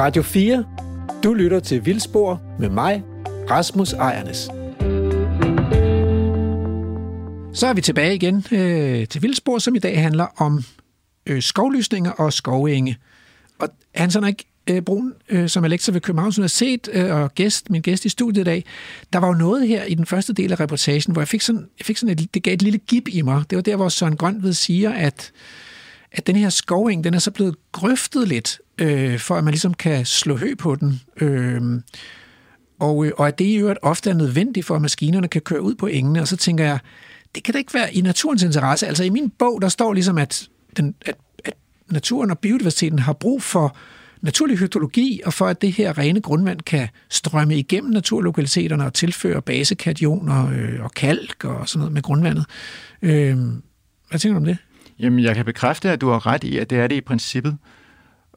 Radio 4. Du lytter til Vildspor med mig, Rasmus Ejernes. Så er vi tilbage igen øh, til Vildspor, som i dag handler om øh, skovlysninger og skovenge. Og Hansen ikke øh, Brun, øh, som er lektor ved Københavns Universitet øh, og gæst, min gæst i studiet i dag, der var jo noget her i den første del af reportagen, hvor jeg fik sådan, jeg fik sådan et, det gav et lille gib i mig. Det var der, hvor Søren Grønved siger, at, at den her skoving, den er så blevet grøftet lidt, øh, for at man ligesom kan slå hø på den. Øh, og, øh, og at det i øvrigt ofte er nødvendigt for, at maskinerne kan køre ud på engene. Og så tænker jeg, det kan da ikke være i naturens interesse. Altså i min bog, der står ligesom, at, den, at, at naturen og biodiversiteten har brug for naturlig hydrologi, og for at det her rene grundvand kan strømme igennem naturlokaliteterne og tilføre basekationer øh, og kalk og sådan noget med grundvandet. Øh, hvad tænker du om det? Jamen, jeg kan bekræfte, at du har ret i, at det er det i princippet.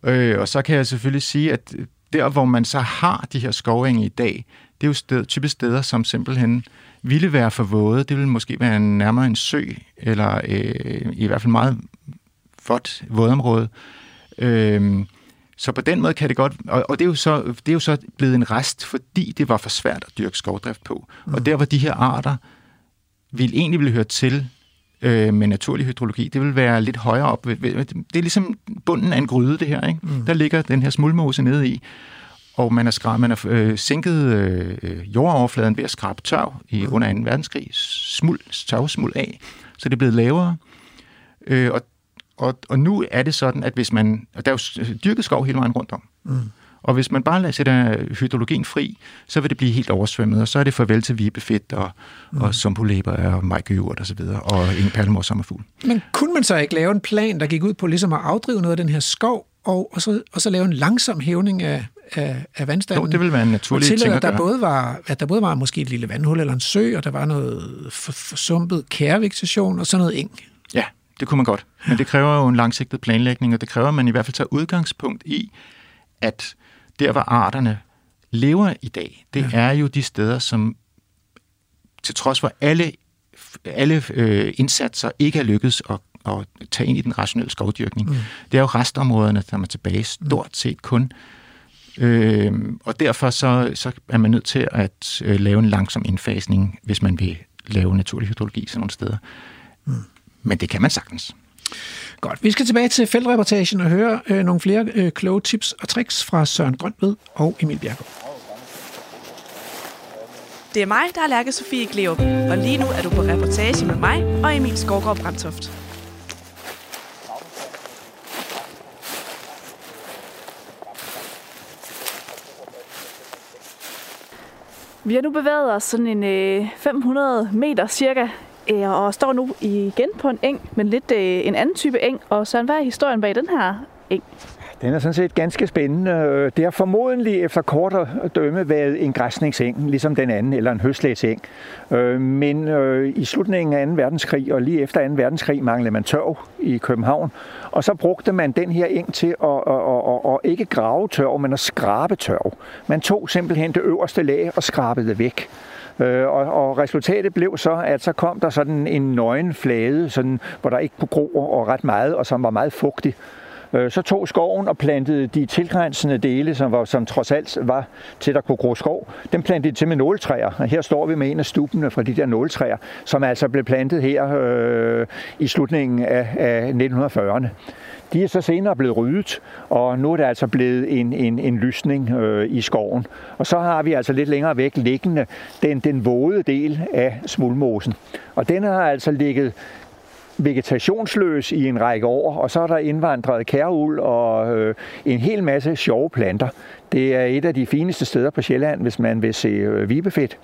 Øh, og så kan jeg selvfølgelig sige, at der, hvor man så har de her skovenge i dag, det er jo sted, typisk steder, som simpelthen ville være for våde. Det ville måske være nærmere en sø, eller øh, i hvert fald meget vådt vådområde. Øh, så på den måde kan det godt, og, og det, er jo så, det er jo så blevet en rest, fordi det var for svært at dyrke skovdrift på. Mm. Og der var de her arter, vil egentlig ville høre til øh, med naturlig hydrologi, det vil være lidt højere op. Det er ligesom bunden af en gryde, det her. Ikke? Mm. Der ligger den her smulmose nede i, og man har, skrab, man har øh, sænket øh, jordoverfladen ved at skrabe tørv i mm. under 2. verdenskrig, smuld, tørvsmuld af, så det er blevet lavere. Øh, og, og, og nu er det sådan, at hvis man... Og der er jo dyrket skov hele vejen rundt om. Mm. Og hvis man bare lader sætte hydrologien fri, så vil det blive helt oversvømmet, og så er det farvel til vibefedt og, mm. og sumpulæber og majkøjurt og så videre, og ingen perlemor sommerfugl. Men kunne man så ikke lave en plan, der gik ud på ligesom at afdrive noget af den her skov, og, og, så, og så lave en langsom hævning af, af, af vandstanden? Jo, det vil være en naturlig ting at, at der både var, at der både var måske et lille vandhul eller en sø, og der var noget forsumpet kærvegetation og sådan noget eng. Ja, det kunne man godt. Men det kræver jo en langsigtet planlægning, og det kræver, at man i hvert fald tager udgangspunkt i, at der, hvor arterne lever i dag, det ja. er jo de steder, som til trods for alle, alle øh, indsatser ikke er lykkedes at, at tage ind i den rationelle skovdyrkning. Mm. Det er jo restområderne, der er tilbage stort set kun. Øh, og derfor så, så er man nødt til at øh, lave en langsom indfasning, hvis man vil lave naturlig hydrologi sådan nogle steder. Mm. Men det kan man sagtens. Godt, vi skal tilbage til feltreportagen og høre øh, nogle flere øh, kloge tips og tricks fra Søren Grønved og Emil Bjergaard. Det er mig, der er Lærke Sofie Gleup, og lige nu er du på reportage med mig og Emil Skovgaard Brandtoft. Vi har nu bevæget os sådan en øh, 500 meter cirka Øh, og står nu igen på en eng, men lidt øh, en anden type eng. Og så hvad er historien bag den her eng? Den er sådan set ganske spændende. Øh, det har formodentlig efter kort at dømme været en græsningseng, ligesom den anden, eller en høstlæseng. Øh, men i slutningen af 2. verdenskrig, og lige efter 2. verdenskrig, manglede man tørv i København. Og så brugte man den her eng til at, at, at, at, at ikke grave tørv, men at skrabe tørv. Man tog simpelthen det øverste lag og skrabede det væk. Øh, og, og resultatet blev så, at så kom der sådan en nøgen flade, sådan, hvor der ikke kunne gro og ret meget, og som var meget fugtig. Øh, så tog skoven og plantede de tilgrænsende dele, som, var, som trods alt var til, der kunne gro skov, dem plantede de til med nåletræer. Og her står vi med en af stubbene fra de der nåletræer, som altså blev plantet her øh, i slutningen af, af 1940'erne. De er så senere blevet ryddet, og nu er det altså blevet en, en, en lysning øh, i skoven. Og så har vi altså lidt længere væk liggende den, den våde del af smulmosen. Og den har altså ligget vegetationsløs i en række år, og så er der indvandret kærul og øh, en hel masse sjove planter. Det er et af de fineste steder på Sjælland, hvis man vil se øh, vibefedt.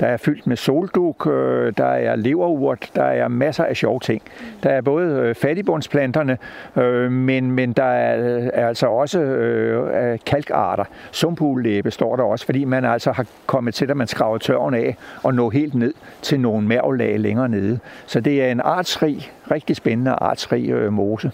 Der er fyldt med solduk, øh, der er leverurt, der er masser af sjove ting. Der er både øh, fattigbundsplanterne, men, men der er, er altså også kalkarter. Sumpullæbe står der også, fordi man altså har kommet til, at man skraver tørven af og nå helt ned til nogle mærvlag længere nede. Så det er en artsrig, rigtig spændende artsrig mose.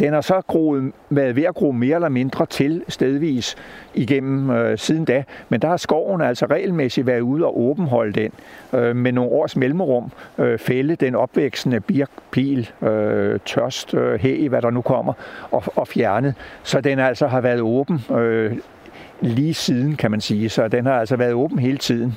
Den har så groet, været ved at gro mere eller mindre til stedvis igennem øh, siden da, men der har skoven altså regelmæssigt været ude og åbenholde den øh, med nogle års mellemrum, øh, fælde den opvækstende birk, pil, øh, tørst, øh, hæ, hvad der nu kommer, og, og fjernet. Så den altså har været åben øh, lige siden, kan man sige. Så den har altså været åben hele tiden.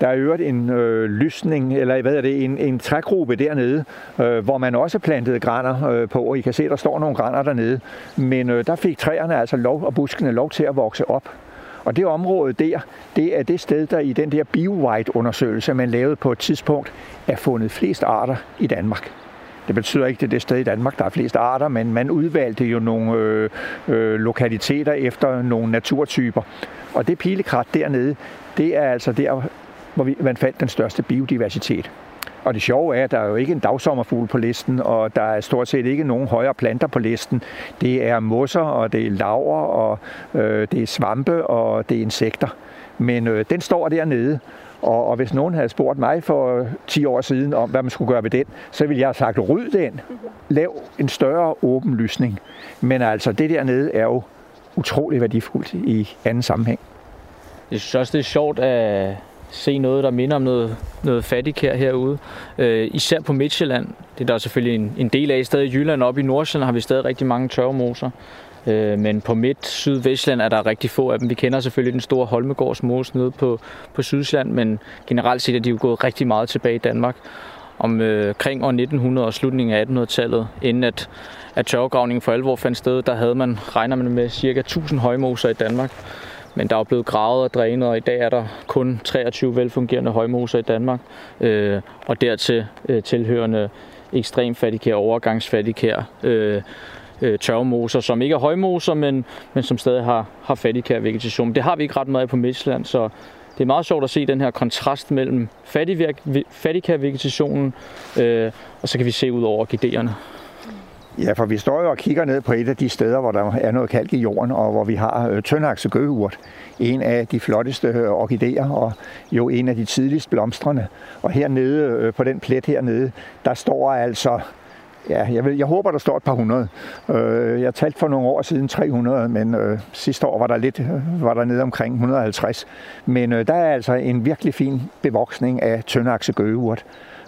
Der er øvrigt en øh, lysning, eller hvad er det, en, en trægruppe dernede, øh, hvor man også plantede græner øh, på, og I kan se, der står nogle græner dernede. Men øh, der fik træerne altså lov, og buskene lov til at vokse op. Og det område der, det er det sted, der i den der BioWhite-undersøgelse, man lavede på et tidspunkt, er fundet flest arter i Danmark. Det betyder ikke, at det er det sted i Danmark, der er flest arter, men man udvalgte jo nogle øh, øh, lokaliteter efter nogle naturtyper. Og det pilekrat dernede, det er altså der, hvor man fandt den største biodiversitet. Og det sjove er, at der er jo ikke en dagsommerfugl på listen, og der er stort set ikke nogen højere planter på listen. Det er mosser, og det er laver, og øh, det er svampe, og det er insekter. Men øh, den står dernede, og, og hvis nogen havde spurgt mig for øh, 10 år siden om, hvad man skulle gøre ved den, så ville jeg have sagt, ryd den. Lav en større åben lysning. Men altså, det dernede er jo utrolig værdifuldt i anden sammenhæng. Jeg synes også, det er sjovt at se noget, der minder om noget, noget fattigkær herude. Øh, især på Midtjylland. Det er der selvfølgelig en, en del af. stadig i Jylland Op i Nordsjælland har vi stadig rigtig mange tørvemoser. Øh, men på Midt, Syd, Vestland er der rigtig få af dem. Vi kender selvfølgelig den store Holmegårdsmose nede på, på Sydsjælland, men generelt set er de jo gået rigtig meget tilbage i Danmark. Om øh, kring år 1900 og slutningen af 1800-tallet, inden at, at tørvegravningen for alvor fandt sted, der havde man, regner man med, cirka 1000 højmoser i Danmark. Men der er blevet gravet og drænet, og i dag er der kun 23 velfungerende højmoser i Danmark. Øh, og dertil øh, tilhørende ekstrem fattigkær, overgangsfattigkær, øh, øh, tørvemoser, som ikke er højmoser, men, men som stadig har, har fattigkær vegetation. Det har vi ikke ret meget af på Midtjylland, så det er meget sjovt at se den her kontrast mellem fattigkær vegetationen, øh, og så kan vi se ud over orkideerne. Ja, for vi står jo og kigger ned på et af de steder, hvor der er noget kalk i jorden, og hvor vi har øh, tyndakse gøgeurt. En af de flotteste øh, orkideer, og jo en af de tidligst blomstrende. Og hernede, øh, på den plet hernede, der står altså Ja, jeg, vil, jeg håber, der står et par hundrede. Øh, jeg talte for nogle år siden 300, men øh, sidste år var der lidt øh, var der nede omkring 150. Men øh, der er altså en virkelig fin bevoksning af tøndakse gøgeurt.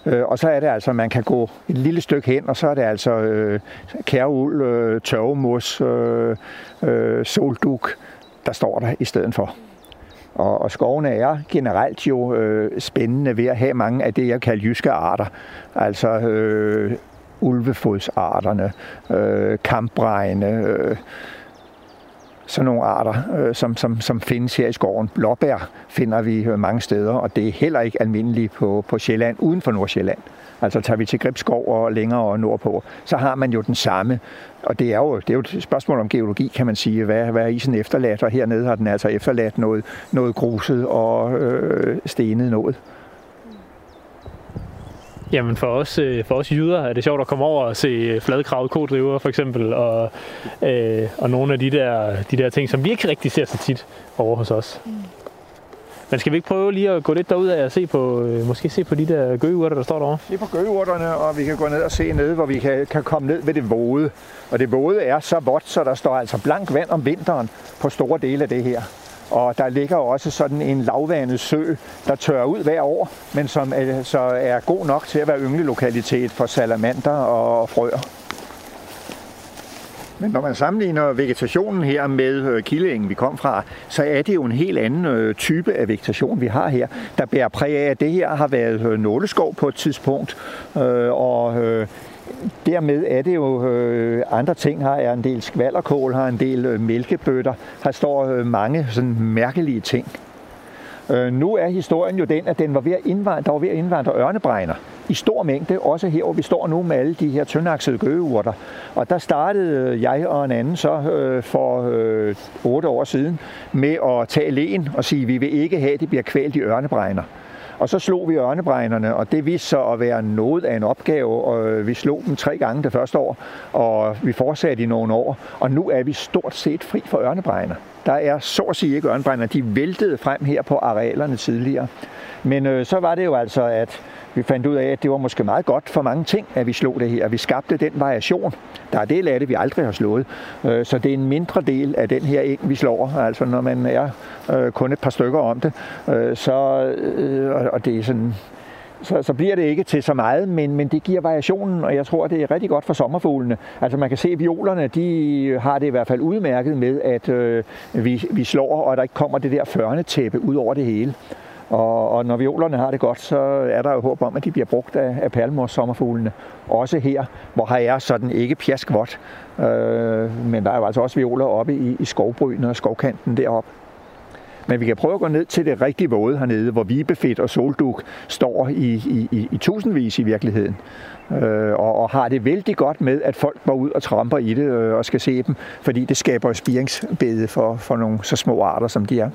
Øh, og så er det altså, at man kan gå et lille stykke hen, og så er det altså øh, kærul, øh, tørvemos, øh, øh, solduk, der står der i stedet for. Og, og skovene er generelt jo øh, spændende ved at have mange af det, jeg kalder jyske arter. Altså øh, ulvefodsarterne, øh, kampbregne, øh, sådan nogle arter, øh, som, som, som findes her i skoven. Blåbær finder vi øh, mange steder, og det er heller ikke almindeligt på, på Sjælland, uden for Nordsjælland. Altså tager vi til Gribskov og længere nordpå, så har man jo den samme. Og det er jo, det er jo et spørgsmål om geologi, kan man sige. Hvad, hvad er isen efterladt? Og hernede har den altså efterladt noget, noget gruset og øh, stenet noget. Jamen for os, øh, for os jyder er det sjovt at komme over og se fladkravet kodriver for eksempel, og, øh, og nogle af de der, de der ting, som vi ikke rigtig ser så tit over hos os. Mm. Men skal vi ikke prøve lige at gå lidt derud af og se på, øh, måske se på de der gøgeurter, der står derovre? Se på gøgeurterne, og vi kan gå ned og se ned, hvor vi kan, kan komme ned ved det våde. Og det våde er så vådt, så der står altså blank vand om vinteren på store dele af det her. Og der ligger også sådan en lavvandet sø, der tørrer ud hver år, men som er, så er god nok til at være ynglelokalitet for salamander og frøer. Men når man sammenligner vegetationen her med øh, kildeingen, vi kom fra, så er det jo en helt anden øh, type af vegetation, vi har her, der bærer præg af, at det her har været øh, nåleskov på et tidspunkt, og dermed er det jo øh, andre ting. Her er en del skvallerkål, har en del øh, mælkebøtter. Her står øh, mange sådan mærkelige ting. Øh, nu er historien jo den, at den var ved at indvandre, der var ved at indvandre ørnebregner i stor mængde, også her, hvor vi står nu med alle de her tyndaksede gøgeurter. Og der startede øh, jeg og en anden så øh, for øh, otte år siden med at tage lægen og sige, at vi vil ikke have, at det bliver kvalt i ørnebregner. Og så slog vi ørnebregnerne, og det viste sig at være noget af en opgave. Og vi slog dem tre gange det første år, og vi fortsatte i nogle år. Og nu er vi stort set fri for ørnebregner. Der er så at sige ikke ørnebregner. De væltede frem her på arealerne tidligere. Men øh, så var det jo altså, at vi fandt ud af, at det var måske meget godt for mange ting, at vi slog det her. Vi skabte den variation. Der er del af det, vi aldrig har slået. Øh, så det er en mindre del af den her eng, vi slår. Altså når man er øh, kun et par stykker om det, øh, så, og det er sådan så, så bliver det ikke til så meget, men, men det giver variationen, og jeg tror, det er rigtig godt for sommerfuglene. Altså man kan se, at violerne, de har det i hvert fald udmærket med, at øh, vi, vi slår, og der ikke kommer det der førnetæppe ud over det hele. Og, og når violerne har det godt, så er der jo håb om, at de bliver brugt af, af palmors sommerfuglene. Også her, hvor her er sådan ikke pjaskvot, Øh, men der er jo altså også violer oppe i, i skovbryn og skovkanten deroppe. Men vi kan prøve at gå ned til det rigtige våde hernede, hvor vibefedt og solduk står i, i, i, i tusindvis i virkeligheden. Øh, og, og har det vældig godt med, at folk går ud og tramper i det øh, og skal se dem, fordi det skaber spiringsbede for, for nogle så små arter, som de er.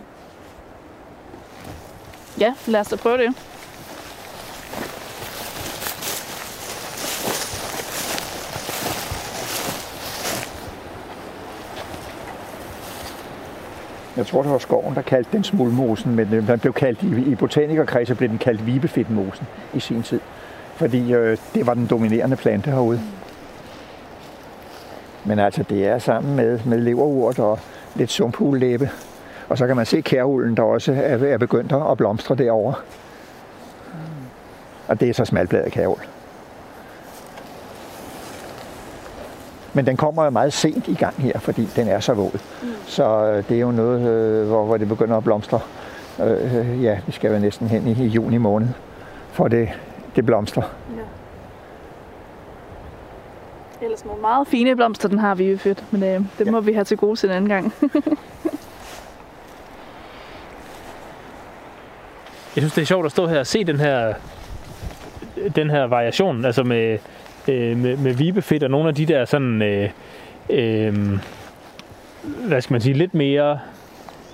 Ja, lad os da prøve det. Jeg tror, det var skoven, der kaldte den smulmosen, men øh, den blev kaldt, i, i botanikerkredse blev den kaldt vibefedtmosen i sin tid. Fordi øh, det var den dominerende plante herude. Men altså, det er sammen med, med leverurt og lidt sumphulæbe. Og så kan man se kærulden, der også er, er begyndt at blomstre derovre. Og det er så smalbladet kærul. Men den kommer jo meget sent i gang her, fordi den er så våd. Mm. Så øh, det er jo noget, øh, hvor, hvor det begynder at blomstre. Øh, ja, vi skal være næsten hen i, i juni måned, for det, det blomstrer. Ja. Ellers nogle meget fine blomster, den har vi jo fedt, men øh, det ja. må vi have til gode til en anden gang. Jeg synes, det er sjovt at stå her og se den her, den her variation, altså med, øh, med, med vibefedt og nogle af de der sådan, øh, øh, hvad skal man sige, lidt mere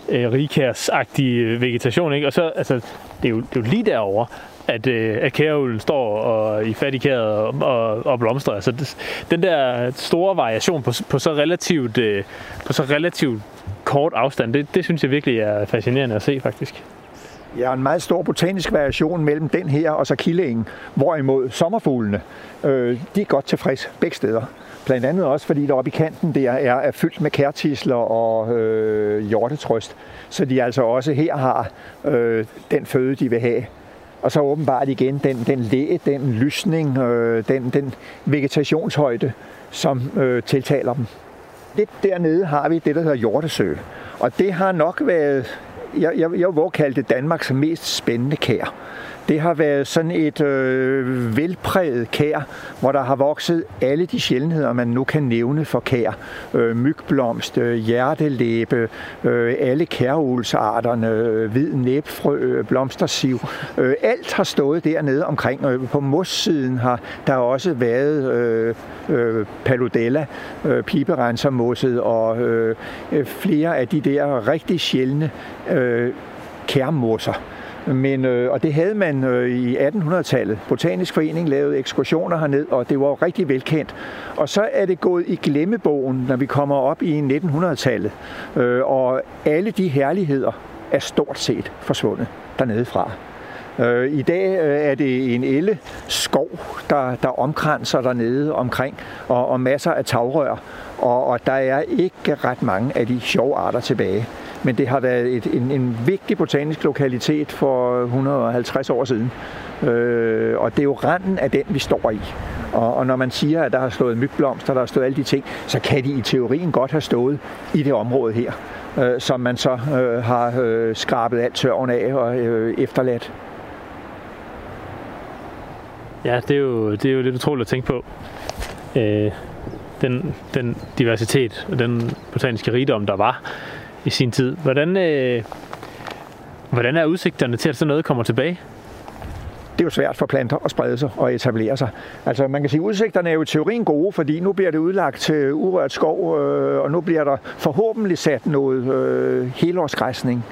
øh, rikærsagtige vegetation, ikke? Og så, altså, det er jo, det er jo lige derovre, at, øh, at kærulden står og, i fattigkæret og, og, og blomstrer. Altså, det, den der store variation på, på så relativt øh, på så relativt kort afstand, det, det synes jeg virkelig er fascinerende at se, faktisk. Ja, en meget stor botanisk variation mellem den her og så killingen. Hvorimod sommerfuglene, øh, de er godt tilfreds begge steder. Blandt andet også, fordi der oppe i kanten der er, er fyldt med kærtisler og øh, hjortetrøst. Så de altså også her har øh, den føde, de vil have. Og så åbenbart igen den, den læge, den lysning, øh, den, den vegetationshøjde, som øh, tiltaler dem. Lidt dernede har vi det, der hedder hjortesø. Og det har nok været jeg, jeg, jeg vil kalde det Danmarks mest spændende kær. Det har været sådan et øh, velpræget kær, hvor der har vokset alle de sjældenheder, man nu kan nævne for kær. Øh, mygblomst, øh, hjertelæbe, øh, alle kærulsarterne, øh, hvid næbfrø, øh, blomstersiv. Øh, alt har stået dernede omkring. Øh, på mossiden har der også været øh, øh, paludella, øh, piberensermosset og øh, flere af de der rigtig sjældne øh, kærmosser. Men, øh, og det havde man øh, i 1800-tallet. Botanisk Forening lavede ekskursioner herned, og det var rigtig velkendt. Og så er det gået i glemmebogen, når vi kommer op i 1900-tallet. Øh, og alle de herligheder er stort set forsvundet dernede fra. Øh, I dag øh, er det en elle skov, der, der omkranser dernede omkring, og, og masser af tagrør. Og, og der er ikke ret mange af de sjove arter tilbage. Men det har været et, en, en vigtig botanisk lokalitet for 150 år siden. Øh, og det er jo randen af den, vi står i. Og, og når man siger, at der har stået mygblomster, der har stået alle de ting, så kan de i teorien godt have stået i det område her, øh, som man så øh, har øh, skrabet alt tørven af og øh, efterladt. Ja, det er, jo, det er jo lidt utroligt at tænke på. Øh, den, den diversitet og den botaniske rigdom, der var i sin tid. Hvordan, øh, hvordan er udsigterne til, at sådan noget kommer tilbage? det er jo svært for planter at sprede sig og etablere sig. Altså man kan sige, at udsigterne er jo i teorien gode, fordi nu bliver det udlagt til urørt skov, øh, og nu bliver der forhåbentlig sat noget øh, helårsgræsning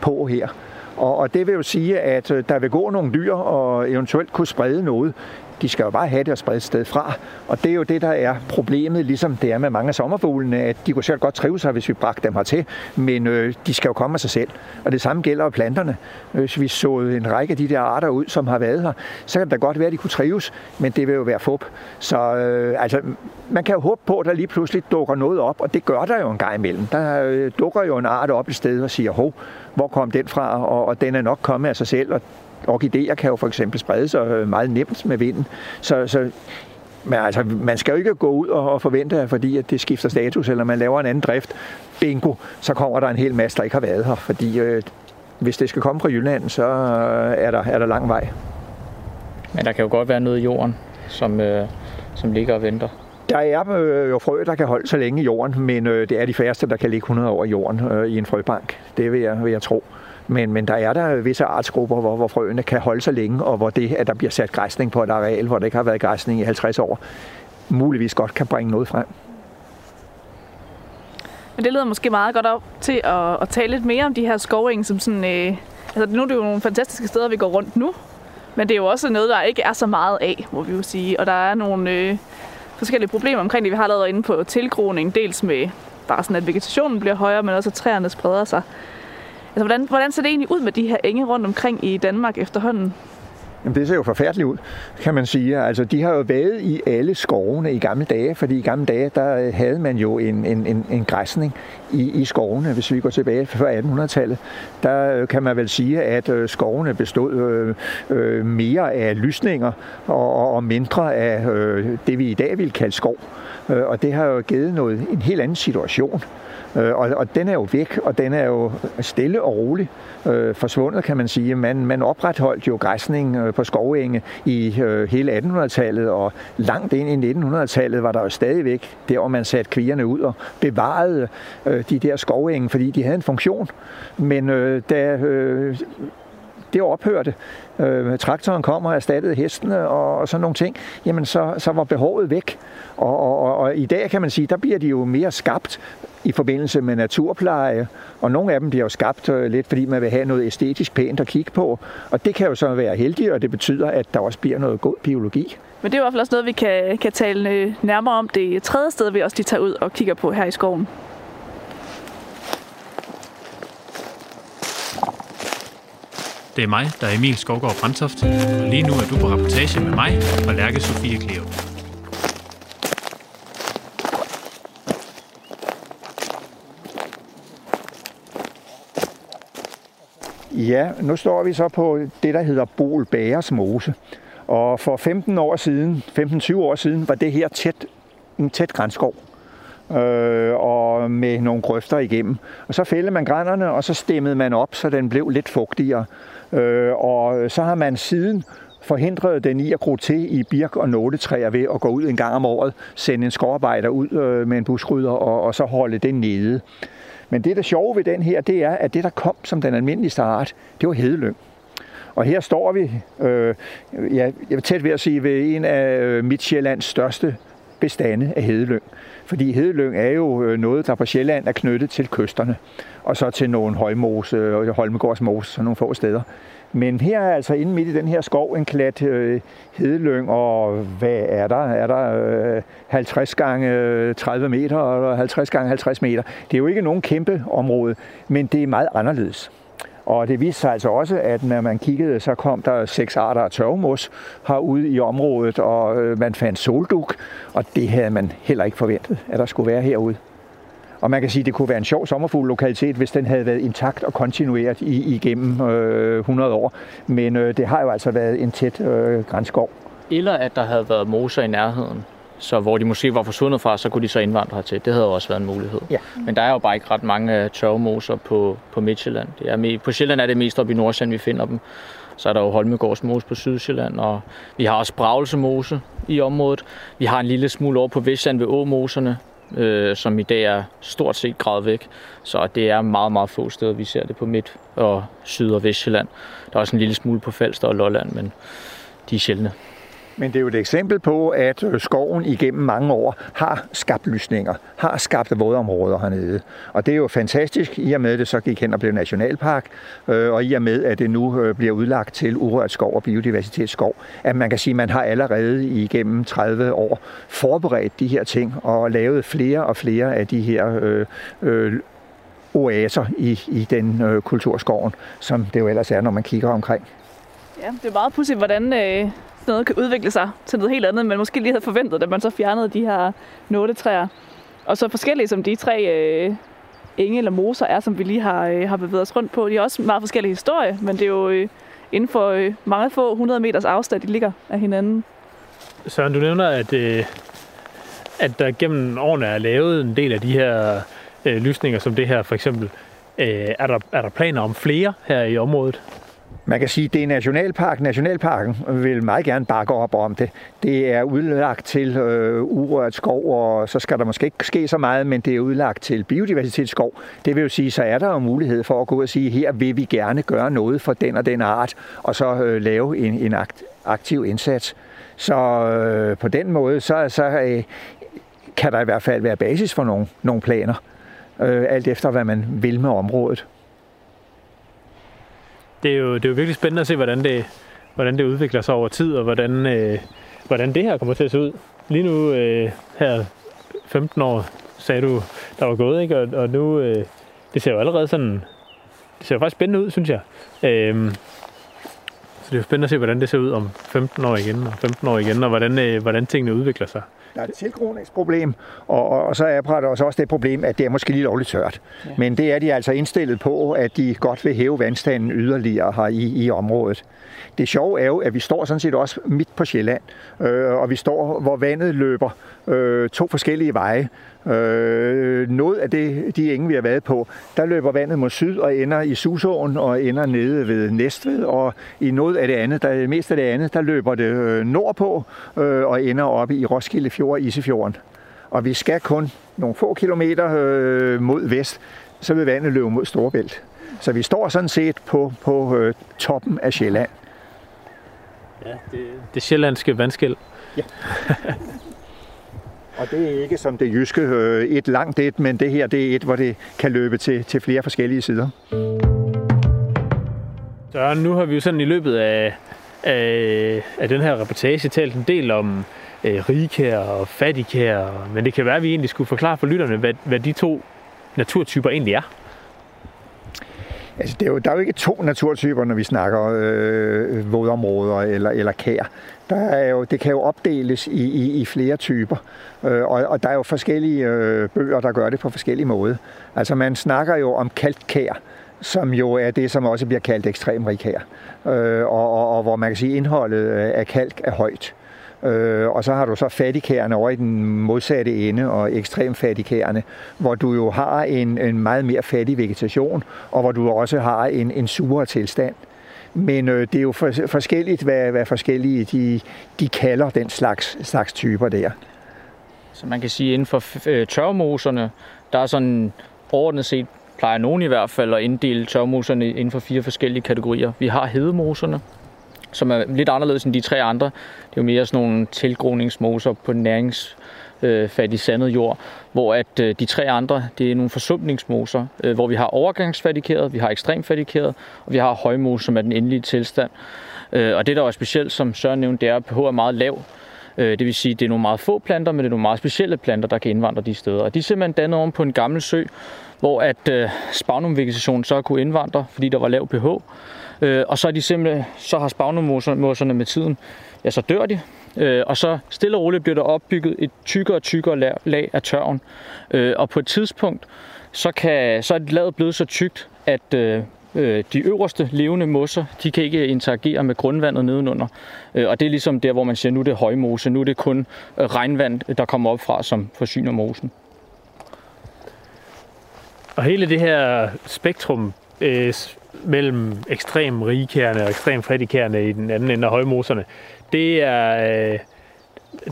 på her. Og, og det vil jo sige, at øh, der vil gå nogle dyr og eventuelt kunne sprede noget de skal jo bare have det og sprede et sted fra. Og det er jo det, der er problemet, ligesom det er med mange af sommerfuglene, at de kunne selv godt trive sig, hvis vi bragte dem hertil, men øh, de skal jo komme af sig selv. Og det samme gælder planterne. Hvis vi så en række af de der arter ud, som har været her, så kan det da godt være, at de kunne trives, men det vil jo være fup. Så øh, altså, man kan jo håbe på, at der lige pludselig dukker noget op, og det gør der jo en gang imellem. Der øh, dukker jo en art op et sted og siger, hov, hvor kom den fra? Og, og den er nok kommet af sig selv, og orkideer kan jo for eksempel sprede sig øh, meget nemt med vinden. Så, så men altså, man skal jo ikke gå ud og, forvente, fordi at det skifter status, eller man laver en anden drift, bingo, så kommer der en hel masse, der ikke har været her. Fordi øh, hvis det skal komme fra Jylland, så øh, er, der, er der lang vej. Men der kan jo godt være noget i jorden, som, øh, som ligger og venter. Der er øh, jo frø, der kan holde så længe i jorden, men øh, det er de færreste, der kan ligge 100 år i jorden øh, i en frøbank. Det vil jeg, vil jeg tro. Men, men der er der visse artsgrupper, hvor, hvor frøene kan holde sig længe, og hvor det, at der bliver sat græsning på et areal, hvor der ikke har været græsning i 50 år, muligvis godt kan bringe noget frem. Men det leder måske meget godt op til at, at tale lidt mere om de her skovenge, som sådan... Øh, altså nu er det jo nogle fantastiske steder, vi går rundt nu, men det er jo også noget, der ikke er så meget af, må vi jo sige. Og der er nogle øh, forskellige problemer omkring det. Vi har lavet inde på tilgroning, dels med bare sådan, at vegetationen bliver højere, men også at træerne spreder sig. Altså, hvordan, hvordan ser det egentlig ud med de her enge rundt omkring i Danmark efterhånden? Jamen, det ser jo forfærdeligt ud, kan man sige. Altså, de har jo været i alle skovene i gamle dage, fordi i gamle dage, der øh, havde man jo en, en, en, en græsning i, i skovene. Hvis vi går tilbage før 1800-tallet, der øh, kan man vel sige, at øh, skovene bestod øh, øh, mere af lysninger og, og mindre af øh, det, vi i dag vil kalde skov. Og det har jo givet noget, en helt anden situation. Øh, og, og den er jo væk, og den er jo stille og rolig øh, forsvundet, kan man sige. Man, man opretholdt jo græsning øh, på skovenge i øh, hele 1800-tallet, og langt ind i 1900-tallet var der jo stadigvæk der, hvor man satte kvierne ud og bevarede øh, de der skovenge, fordi de havde en funktion. Men øh, da øh, det ophørte, øh, traktoren kommer og erstattede hestene og, og sådan nogle ting, jamen så, så var behovet væk. Og, og, og, og i dag kan man sige, der bliver de jo mere skabt i forbindelse med naturpleje, og nogle af dem bliver jo skabt øh, lidt, fordi man vil have noget æstetisk pænt at kigge på, og det kan jo så være heldigt, og det betyder, at der også bliver noget god biologi. Men det er i hvert fald også noget, vi kan, kan tale øh, nærmere om det tredje sted, vi også lige tager ud og kigger på her i skoven. Det er mig, der er Emil Skovgaard Brandtoft, og lige nu er du på rapportage med mig og Lærke Sofie Kleo. Ja, nu står vi så på det, der hedder Bol Bæres Mose. Og for 15 år siden, 15-20 år siden, var det her tæt, en tæt grænskov. Øh, og med nogle grøfter igennem. Og så fældede man grænderne, og så stemmede man op, så den blev lidt fugtigere. Øh, og så har man siden forhindret den i at gro til i birk- og nåletræer ved at gå ud en gang om året, sende en skovarbejder ud øh, med en buskrydder og, og så holde den nede. Men det, der sjove ved den her, det er, at det, der kom som den almindelige art, det var hedelyng. Og her står vi, øh, ja, jeg vil tæt ved at sige, ved en af øh, Midtjyllands største bestande af hedelyng. Fordi hedelyng er jo øh, noget, der på Sjælland er knyttet til kysterne, og så til nogle højmose, og Holmegårdsmose, sådan nogle få steder. Men her er altså inde midt i den her skov en klat øh, hedelyng, og hvad er der? Er der øh, 50 gange øh, 30 meter, eller 50 gange 50 meter? Det er jo ikke nogen kæmpe område, men det er meget anderledes. Og det viste sig altså også, at når man kiggede, så kom der seks arter af tørvemos herude i området, og øh, man fandt solduk, og det havde man heller ikke forventet, at der skulle være herude. Og man kan sige, at det kunne være en sjov sommerfugl lokalitet, hvis den havde været intakt og kontinueret i, igennem øh, 100 år. Men øh, det har jo altså været en tæt øh, grænskov. Eller at der havde været moser i nærheden, så hvor de måske var forsvundet fra, så kunne de så indvandre hertil. Det havde jo også været en mulighed. Ja. Men der er jo bare ikke ret mange tørvemoser på, på Midtjylland. Det er på Sjælland er det mest op i Nordsjælland, vi finder dem. Så er der jo Holmegårds mose på Sydsjælland, og vi har også Bravelse i området. Vi har en lille smule over på Vestjylland ved Åmoserne, øh, som i dag er stort set gravet væk. Så det er meget, meget få steder, vi ser det på Midt- og Syd- og Vestjylland. Der er også en lille smule på Falster og Lolland, men de er sjældne. Men det er jo et eksempel på, at øh, skoven igennem mange år har skabt lysninger, har skabt vådområder hernede. Og det er jo fantastisk, i og med at det så gik hen og blev nationalpark, øh, og i og med at det nu øh, bliver udlagt til urørt skov og biodiversitetsskov, at man kan sige, at man har allerede igennem 30 år forberedt de her ting og lavet flere og flere af de her øh, øh, oaser i, i den øh, kulturskoven, som det jo ellers er, når man kigger omkring. Ja, det er meget pudsigt, hvordan øh, noget kan udvikle sig til noget helt andet, men måske lige havde forventet, da man så fjernede de her nåletræer. Og så forskellige som de tre øh, enge eller moser er, som vi lige har, øh, har bevæget os rundt på. De har også meget forskellige historie, men det er jo øh, inden for øh, mange få 100 meters afstand, de ligger af hinanden. Søren, du nævner, at, øh, at der gennem årene er lavet en del af de her øh, lysninger, som det her for eksempel. Øh, er, der, er der planer om flere her i området? Man kan sige, at det er nationalpark. Nationalparken vil meget gerne bakke op om det. Det er udlagt til øh, urørt skov, og så skal der måske ikke ske så meget, men det er udlagt til biodiversitetsskov. Det vil jo sige, så er der jo mulighed for at gå ud og sige, her vil vi gerne gøre noget for den og den art, og så øh, lave en, en akt, aktiv indsats. Så øh, på den måde, så, så øh, kan der i hvert fald være basis for nogle, nogle planer, øh, alt efter hvad man vil med området det er, jo, det er jo virkelig spændende at se, hvordan det, hvordan det udvikler sig over tid, og hvordan, øh, hvordan det her kommer til at se ud. Lige nu, øh, her 15 år, sagde du, der var gået, ikke? Og, og nu, øh, det ser jo allerede sådan, det ser jo faktisk spændende ud, synes jeg. Øh, så det er jo spændende at se, hvordan det ser ud om 15 år igen, og 15 år igen, og hvordan, øh, hvordan tingene udvikler sig. Der er et tilgroningsproblem, og, og, og så er der også det problem, at det er måske lige lovligt tørt. Ja. Men det er de altså indstillet på, at de godt vil hæve vandstanden yderligere her i, i området. Det sjove er jo, at vi står sådan set også midt på Sjælland, øh, og vi står, hvor vandet løber øh, to forskellige veje. Øh, noget af det, de enge, vi har været på, der løber vandet mod syd og ender i Susåen og ender nede ved Næstved, og i noget af det andet, der mest af det andet, der løber det øh, nordpå øh, og ender oppe i Roskilde Fjord og Isefjorden. Og vi skal kun nogle få kilometer øh, mod vest, så vil vandet løbe mod Storebælt. Så vi står sådan set på, på øh, toppen af Sjælland. Ja, det, det sjællandske vandskæld. Ja. Og det er ikke som det jyske øh, et langt et, men det her det er et, hvor det kan løbe til, til flere forskellige sider. Så nu har vi jo sådan i løbet af, af, af den her reportage talt en del om øh, rigkær og fattigkær, men det kan være, at vi egentlig skulle forklare for lytterne, hvad, hvad de to naturtyper egentlig er. Altså, det er jo, der er jo ikke to naturtyper, når vi snakker øh, vådområder eller, eller kær. Der er jo, det kan jo opdeles i, i, i flere typer, øh, og, og der er jo forskellige øh, bøger, der gør det på forskellige måder. Altså man snakker jo om kalkkær, som jo er det, som også bliver kaldt ekstrem rigkær, øh, og, og, og hvor man kan sige, at indholdet af kalk er højt. Øh, og så har du så fattigkærne over i den modsatte ende, og ekstrem fattigkærne, hvor du jo har en, en meget mere fattig vegetation, og hvor du også har en, en surere tilstand. Men øh, det er jo for, forskelligt, hvad, hvad forskellige de, de kalder den slags, slags typer der. Så man kan sige, inden for øh, tørmoserne, der er sådan overordnet set, plejer nogen i hvert fald at inddele tørmoserne inden for fire forskellige kategorier. Vi har hedemoserne, som er lidt anderledes end de tre andre. Det er jo mere sådan nogle tilgroningsmoser på næringsfattig øh, sandet jord, hvor at øh, de tre andre, det er nogle forsumpningsmoser, øh, hvor vi har overgangsfatikeret, vi har ekstremfatikeret, og vi har højmose, som er den endelige tilstand. Øh, og det, der er specielt, som Søren nævnte, det er, at pH er meget lav. Øh, det vil sige, at det er nogle meget få planter, men det er nogle meget specielle planter, der kan indvandre de steder. Og de er simpelthen dannet oven på en gammel sø, hvor at øh, spagnumvegetationen så kunne indvandre, fordi der var lav pH. Øh, og så, er de simpelthen, så har spagnummoserne med tiden, ja, så dør de. Øh, og så stille og roligt bliver der opbygget et tykkere og tykkere lag, af tørven. Øh, og på et tidspunkt, så, kan, så er laget blevet så tykt, at øh, øh, de øverste levende mosser, de kan ikke interagere med grundvandet nedenunder. Øh, og det er ligesom der, hvor man siger, nu er det højmose, nu er det kun øh, regnvand, der kommer op fra, som forsyner mosen. Og hele det her spektrum øh, mellem ekstrem rigkærne og ekstrem fattigkærne i den anden ende af højmoserne, det er... Øh,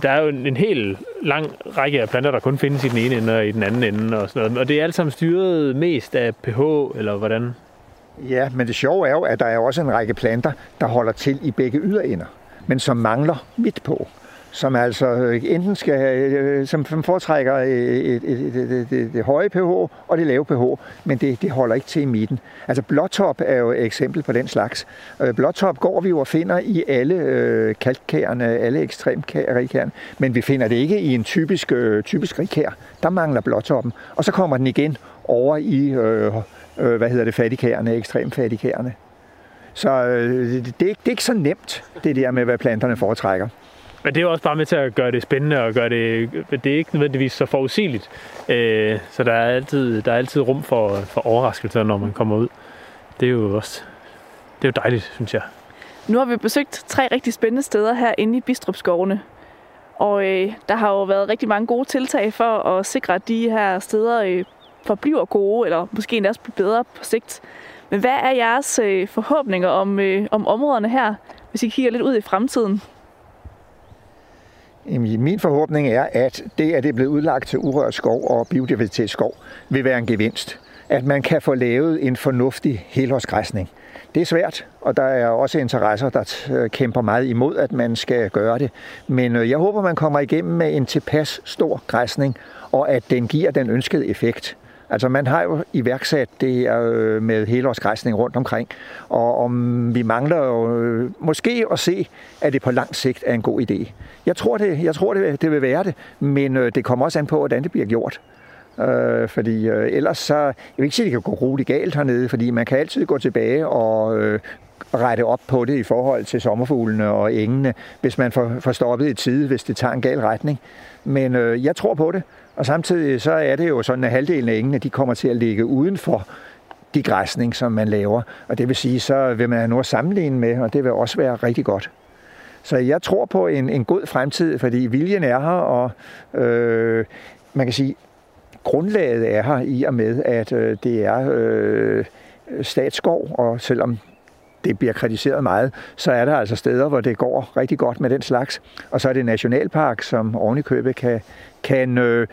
der er jo en, en helt lang række af planter, der kun findes i den ene ende og i den anden ende og sådan noget. Og det er alt sammen styret mest af pH, eller hvordan? Ja, men det sjove er jo, at der er også en række planter, der holder til i begge yderender. men som mangler midt på som altså øh, enten skal, øh, som foretrækker øh, et, et, det, det høje pH og det lave pH, men det, det holder ikke til i midten. Altså blåtop er jo et eksempel på den slags. Øh, blåtop går vi jo og finder i alle øh, kalkkærne, alle ekstremrigkærne, men vi finder det ikke i en typisk, øh, typisk rigkær. Der mangler blåtoppen, og så kommer den igen over i, øh, øh, hvad hedder det, fattigkærne, ekstremfattigkærne. Så øh, det, det, er ikke, det er ikke så nemt, det der med, hvad planterne foretrækker. Men det er jo også bare med til at gøre det spændende og gøre det, det er ikke nødvendigvis så forudsigeligt. Øh, så der er altid, der er altid rum for, for overraskelser, når man kommer ud. Det er jo også det er jo dejligt, synes jeg. Nu har vi besøgt tre rigtig spændende steder her inde i Bistrupskovene. Og øh, der har jo været rigtig mange gode tiltag for at sikre, at de her steder øh, forbliver gode, eller måske endda også bliver bedre på sigt. Men hvad er jeres øh, forhåbninger om, øh, om områderne her, hvis I kigger lidt ud i fremtiden? Øhm, min forhåbning er, at det, at det er blevet udlagt til urørt skov og biodiversitetsskov, vil være en gevinst. At man kan få lavet en fornuftig helårsgræsning. Det er svært, og der er også interesser, der øh, kæmper meget imod, at man skal gøre det. Men øh, jeg håber, man kommer igennem med en tilpas stor græsning, og at den giver den ønskede effekt. Altså man har jo iværksat det øh, med helårsgræsning rundt omkring, og om vi mangler jo øh, måske at se, at det på lang sigt er en god idé. Jeg tror, det, jeg tror det, det vil være det, men øh, det kommer også an på, hvordan det bliver gjort. Øh, fordi øh, ellers så, jeg vil ikke sige, at det kan gå roligt galt hernede, fordi man kan altid gå tilbage og øh, rette op på det i forhold til sommerfuglene og engene, hvis man får, får stoppet i tide, hvis det tager en gal retning. Men øh, jeg tror på det, og samtidig så er det jo sådan, at halvdelen af engene, de kommer til at ligge udenfor de græsning, som man laver. Og det vil sige, så vil man have noget at sammenligne med, og det vil også være rigtig godt. Så jeg tror på en, en god fremtid, fordi viljen er her, og øh, man kan sige, grundlaget er her i og med, at øh, det er øh, statsskov, og selvom det bliver kritiseret meget, så er der altså steder, hvor det går rigtig godt med den slags. Og så er det nationalpark, som ovenikøbet kan, kan øh,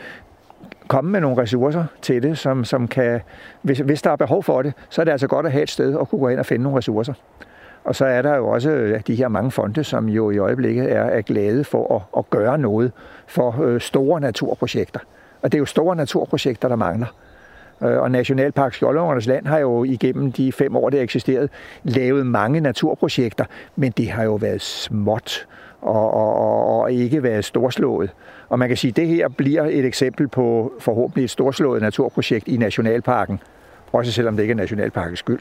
komme med nogle ressourcer til det, som, som kan, hvis, hvis der er behov for det, så er det altså godt at have et sted at kunne gå ind og finde nogle ressourcer. Og så er der jo også de her mange fonde, som jo i øjeblikket er, er glade for at, at gøre noget for øh, store naturprojekter. Og det er jo store naturprojekter, der mangler. Øh, og Nationalpark Skjoldungernes Land har jo igennem de fem år, det har eksisteret, lavet mange naturprojekter, men det har jo været småt og, og, og ikke været storslået. Og man kan sige, at det her bliver et eksempel på forhåbentlig et storslået naturprojekt i Nationalparken, også selvom det ikke er Nationalparkens skyld.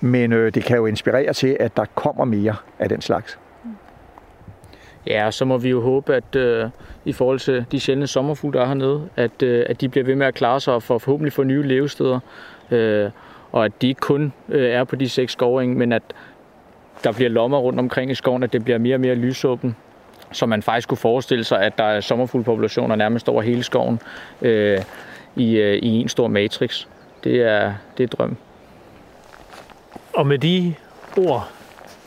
Men øh, det kan jo inspirere til, at der kommer mere af den slags. Ja, så må vi jo håbe, at øh, i forhold til de sjældne sommerfugle, der er hernede, at, øh, at de bliver ved med at klare sig for forhåbentlig få nye levesteder. Øh, og at de ikke kun øh, er på de seks skove, men at der bliver lommer rundt omkring i skoven, at det bliver mere og mere lysåben. Så man faktisk kunne forestille sig, at der er sommerfuglpopulationer nærmest over hele skoven øh, i, øh, i en stor matrix. Det er, det er drøm. Og med de ord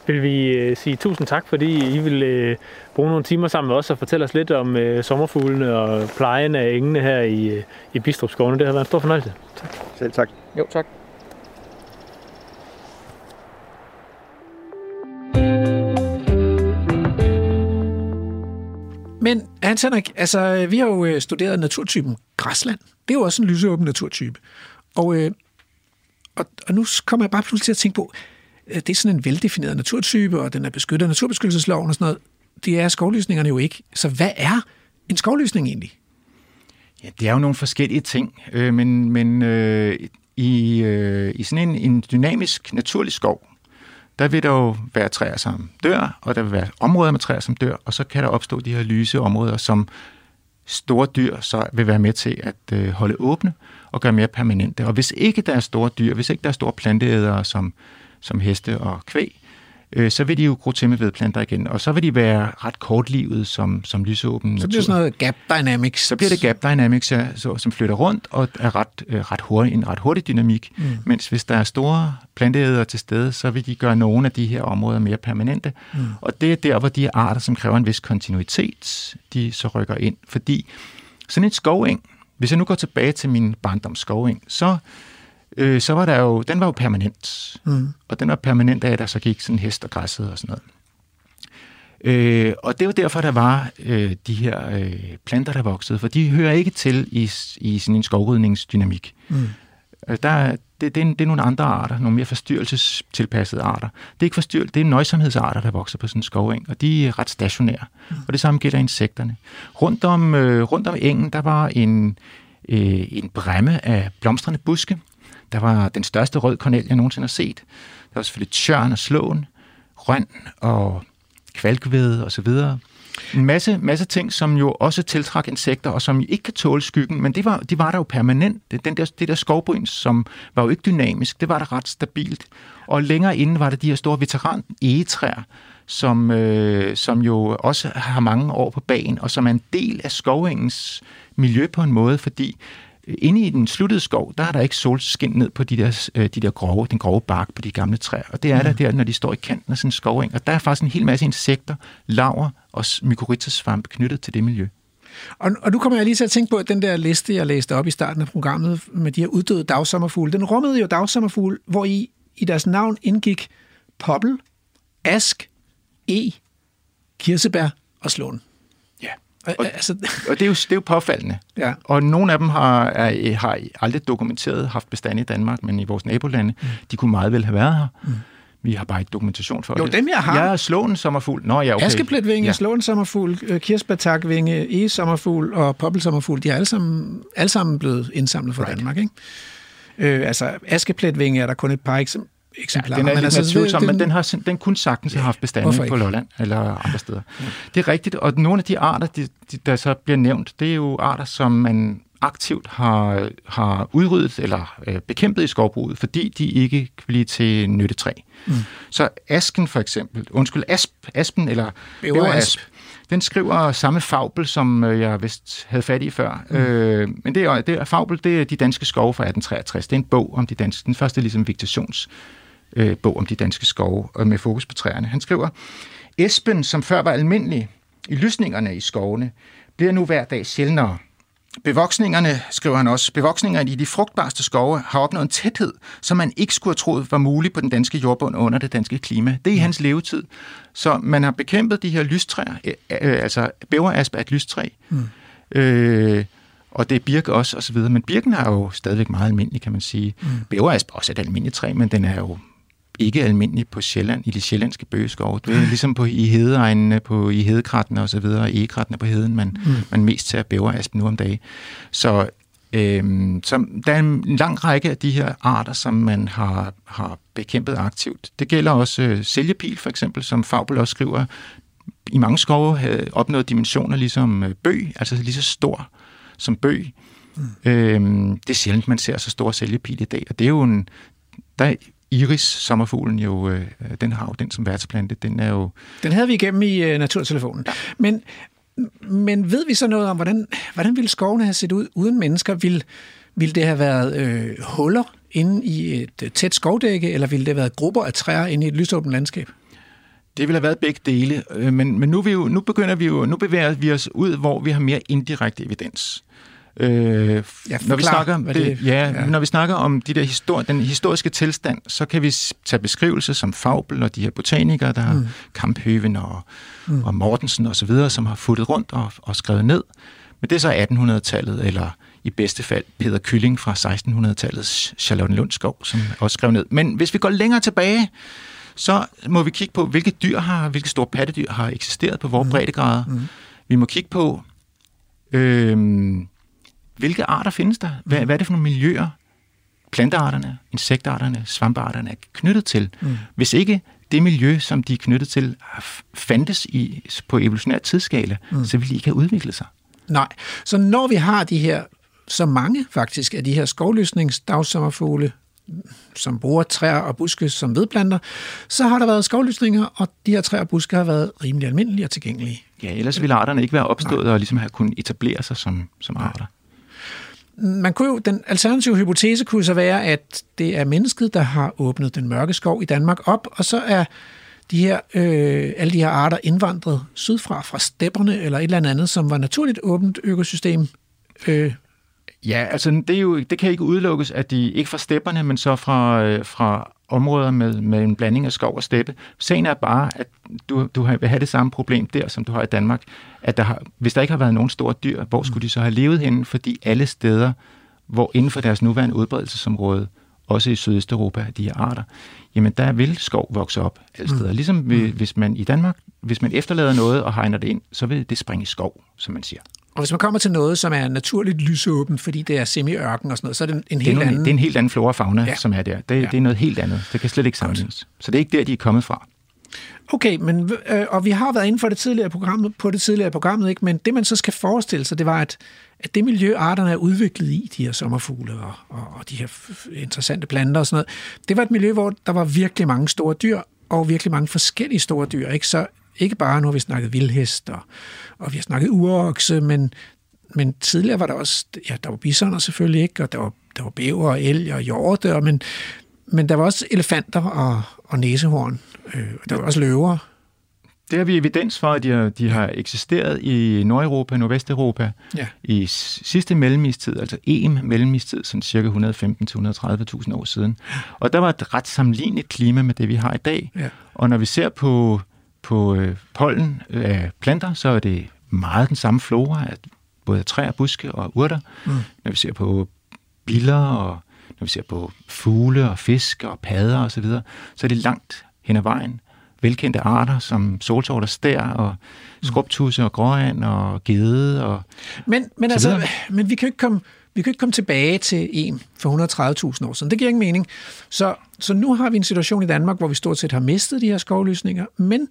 vil vi øh, sige tusind tak, fordi I vil øh, bruge nogle timer sammen med os og fortælle os lidt om øh, sommerfuglene og plejen af engene her i, i Bistrup Skovene. Det har været en stor fornøjelse. Tak. Selv tak. Jo, tak. Men Hans Henrik, altså, vi har jo studeret naturtypen græsland. Det er jo også en lysåben naturtype. Og, øh, og, og nu kommer jeg bare pludselig til at tænke på, Øh, det er sådan en veldefineret naturtype, og den er beskyttet af naturbeskyttelsesloven og sådan noget. Det er skovlysningerne jo ikke. Så hvad er en skovlysning egentlig? Ja, det er jo nogle forskellige ting, øh, men, men øh, i, øh, i sådan en, en dynamisk naturlig skov, der vil der jo være træer, som dør, og der vil være områder med træer, som dør, og så kan der opstå de her lyse områder, som store dyr så vil være med til at øh, holde åbne og gøre mere permanente. Og hvis ikke der er store dyr, hvis ikke der er store planteædere som, som heste og kvæg, øh, så vil de jo gro til med vedplanter igen, og så vil de være ret kortlivet som, som lysåben Så bliver det sådan noget gap dynamics. Så bliver det gap dynamics, ja, så, som flytter rundt og er ret, øh, ret hurtig, en ret hurtig dynamik. Mm. Mens hvis der er store planteædere til stede, så vil de gøre nogle af de her områder mere permanente. Mm. Og det er der, hvor de arter, som kræver en vis kontinuitet, de så rykker ind. Fordi sådan en skoveng, hvis jeg nu går tilbage til min barndoms skoveng, så øh, så var der jo, den var jo permanent. Mm. Og den var permanent af, at der så gik sådan hest og græsset og sådan noget. Øh, og det var derfor, der var øh, de her øh, planter, der voksede, for de hører ikke til i, i sådan en skovrydningsdynamik. Mm. Øh, der, det, det, er, det er nogle andre arter, nogle mere forstyrrelsestilpassede arter. Det er ikke forstyrrelse, det er nøjsomhedsarter, der vokser på sådan en skoveng, og de er ret stationære. Mm. Og det samme gælder insekterne. Rundt om, øh, rundt om engen, der var en, øh, en bremme af blomstrende buske. Der var den største rød kornel, jeg nogensinde har set. Der var selvfølgelig tjørn og slåen, røn og kvalkvede osv. En masse, masse ting, som jo også tiltrak insekter, og som ikke kan tåle skyggen, men det var, de var der jo permanent. Den der, det der skovbryn, som var jo ikke dynamisk, det var der ret stabilt. Og længere inden var der de her store veteran egetræer, som, øh, som jo også har mange år på bagen, og som er en del af skovingens miljø på en måde, fordi inde i den sluttede skov, der er der ikke solskin ned på de der, øh, de der grove, den grove bark på de gamle træer. Og det er mm. der der, når de står i kanten af sådan en skoveng. Og der er faktisk en hel masse insekter, laver og mykorrhizasvampe knyttet til det miljø. Og, og nu kommer jeg lige til at tænke på, at den der liste, jeg læste op i starten af programmet med de her uddøde dagsommerfugle, den rummede jo dagsommerfugle, hvor i, i deres navn indgik poppel, ask, e, kirsebær og slåen. Og, altså... og det, er jo, det er jo påfaldende. Ja. Og nogle af dem har, er, har aldrig dokumenteret haft bestand i Danmark, men i vores nabolande, mm. de kunne meget vel have været her. Mm. Vi har bare ikke dokumentation for jo, det. dem jeg har. Jeg er slåen sommerfugl. Nå, ja, okay. Askepletvinge, ja. slåen sommerfugl, øh, kirsebærtakvinge, e sommerfugl og poppelsommerfugl, de er alle sammen, alle sammen blevet indsamlet fra right. Danmark. Ikke? Øh, altså, askepletvinge er der kun et par eksempler eksemplarer. Ja, den er men lidt altså, tvivlsom, den, men den har den kunne sagtens ja, have haft bestande på Lolland eller andre steder. Ja. Det er rigtigt, og nogle af de arter, de, de, der så bliver nævnt, det er jo arter, som man aktivt har, har udryddet eller øh, bekæmpet i skovbruget, fordi de ikke kan blive til nyttetræ. Mm. Så asken for eksempel, undskyld, asp, aspen eller bæverasp, den skriver samme fabel, som øh, jeg vist havde fat i før. Mm. Øh, men det er, det er fabel, det er de danske skove fra 1863. Det er en bog om de danske, den første ligesom vegetations øh, bog om de danske skove og med fokus på træerne. Han skriver, Esben, som før var almindelig i lysningerne i skovene, bliver nu hver dag sjældnere. Bevoksningerne, skriver han også, bevoksningerne i de frugtbarste skove har opnået en tæthed, som man ikke skulle have troet var mulig på den danske jordbund under det danske klima. Det er i hans levetid. Så man har bekæmpet de her lystræer, øh, øh, altså bæverasp er et lystræ, mm. øh, og det er birk også, osv. Men birken er jo stadigvæk meget almindelig, kan man sige. Mm. Bæverasp er også et almindeligt træ, men den er jo ikke almindelig på Sjælland, i de sjællandske bøgeskove. Det er ligesom på, i hedeegnene, på, i hedekrattene og så videre, i egekrattene på heden, man, mm. man mest ser bæveraspen nu om dagen. Så, øhm, så der er en lang række af de her arter, som man har, har bekæmpet aktivt. Det gælder også øh, sælgepil, for eksempel, som Fabel også skriver, i mange skove havde opnået dimensioner ligesom øh, bøg, altså lige så stor som bøg. Mm. Øhm, det er sjældent, man ser så store sælgepil i dag, og det er jo en, der Iris, sommerfuglen, jo, øh, den har jo den som værtsplante. Den er jo... Den havde vi igennem i øh, Naturtelefonen. Ja. Men, men ved vi så noget om, hvordan, hvordan ville skovene have set ud uden mennesker? Vil, vil det have været øh, huller inde i et øh, tæt skovdække, eller ville det have været grupper af træer inde i et lysåbent landskab? Det ville have været begge dele, øh, men, men nu, vi jo, nu begynder vi jo, nu bevæger vi os ud, hvor vi har mere indirekte evidens. Øh, ja, når, vi snakker, det, det, ja, ja. når vi snakker om de der histori- den historiske tilstand, så kan vi tage beskrivelser som Fabel og de her botanikere, der mm. Kamphøven og, mm. og Mortensen og så videre, som har futtet rundt og, og skrevet ned. Men det er så 1800-tallet, eller i bedste fald Peter Kylling fra 1600-tallets Charlotte Lundskov, som også skrev ned. Men hvis vi går længere tilbage, så må vi kigge på, hvilke dyr har, hvilke store pattedyr har eksisteret på vores mm. breddegrader. Mm. Vi må kigge på, øh, hvilke arter findes der? Hvad, mm. hvad er det for nogle miljøer, plantearterne, insektarterne, svampearterne er knyttet til? Mm. Hvis ikke det miljø, som de er knyttet til, fandtes i, på evolutionær tidsskala, mm. så ville de ikke have udviklet sig. Nej, så når vi har de her, så mange faktisk af de her skovlysningsdagsommerfugle, som bruger træer og buske som vedplanter, så har der været skovlysninger, og de her træer og buske har været rimelig almindelige og tilgængelige. Ja, ellers ville arterne ikke være opstået Nej. og ligesom have kunnet etablere sig som, som arter man kunne jo, den alternative hypotese kunne så være, at det er mennesket, der har åbnet den mørke skov i Danmark op, og så er de her, øh, alle de her arter indvandret sydfra, fra stepperne eller et eller andet, som var naturligt åbent økosystem. Øh. Ja, altså det, er jo, det kan ikke udelukkes, at de ikke fra stepperne, men så fra, øh, fra områder med, med en blanding af skov og steppe. Sagen er bare, at du, du vil have det samme problem der, som du har i Danmark. At der har, hvis der ikke har været nogen store dyr, hvor skulle de så have levet henne? Fordi alle steder, hvor inden for deres nuværende udbredelsesområde, også i Sydøsteuropa, de her arter, jamen der vil skov vokse op alle steder. Mm. Ligesom hvis man i Danmark, hvis man efterlader noget og hegner det ind, så vil det springe i skov, som man siger. Og hvis man kommer til noget, som er naturligt lysåbent, fordi det er semi-ørken og sådan noget, så er det en, en helt det er anden... Det er en helt anden flora og fauna, ja. som er der. Det, ja. det er noget helt andet. Det kan slet ikke sammenlignes. Så det er ikke der, de er kommet fra. Okay, men, øh, og vi har været inde for det tidligere programmet, på det tidligere programmet, ikke? men det man så skal forestille sig, det var, at, at det miljø, arterne er udviklet i, de her sommerfugle og, og, og de her interessante planter og sådan noget, det var et miljø, hvor der var virkelig mange store dyr, og virkelig mange forskellige store dyr. Ikke? Så ikke bare, nu har vi snakket vildhest, og, og vi har snakket urokse, men, men tidligere var der også, ja, der var bisoner selvfølgelig ikke, og der var, der var bæver og elg og hjorte, og, men, men der var også elefanter og, og næsehorn. Øh, der var også løver. Det har vi evidens for, at de har, de har eksisteret i Nordeuropa, Nordvesteuropa ja. i sidste mellemistid, altså EM mellemistid, sådan cirka 115-130.000 år siden. Og der var et ret sammenligneligt klima med det, vi har i dag. Ja. Og når vi ser på, på øh, pollen af planter, så er det meget den samme flora af både træer, buske og urter. Mm. Når vi ser på biller og når vi ser på fugle og fisk og padder osv., så, videre, så er det langt hen ad vejen velkendte arter som solsorter, stær og skrubtusse og gråand og gede og Men, men, altså, men vi kan jo ikke komme vi kan ikke komme tilbage til en for 130.000 år siden. Det giver ingen mening. Så, så nu har vi en situation i Danmark, hvor vi stort set har mistet de her skovlysninger, men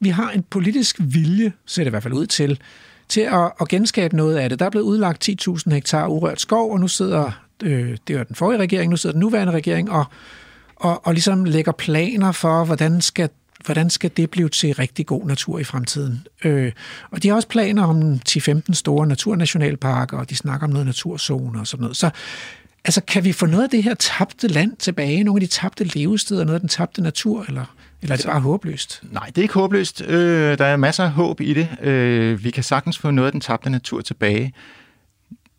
vi har en politisk vilje, ser det i hvert fald ud til, til at, at genskabe noget af det. Der er blevet udlagt 10.000 hektar urørt skov, og nu sidder, øh, det var den forrige regering, nu sidder den nuværende regering, og, og, og ligesom lægger planer for, hvordan skal hvordan skal det blive til rigtig god natur i fremtiden? Øh, og de har også planer om 10-15 store naturnationalparker, og de snakker om noget naturzone og sådan noget. Så altså, kan vi få noget af det her tabte land tilbage? Nogle af de tabte levesteder, noget af den tabte natur, eller, eller er det bare håbløst? Nej, det er ikke håbløst. Øh, der er masser af håb i det. Øh, vi kan sagtens få noget af den tabte natur tilbage.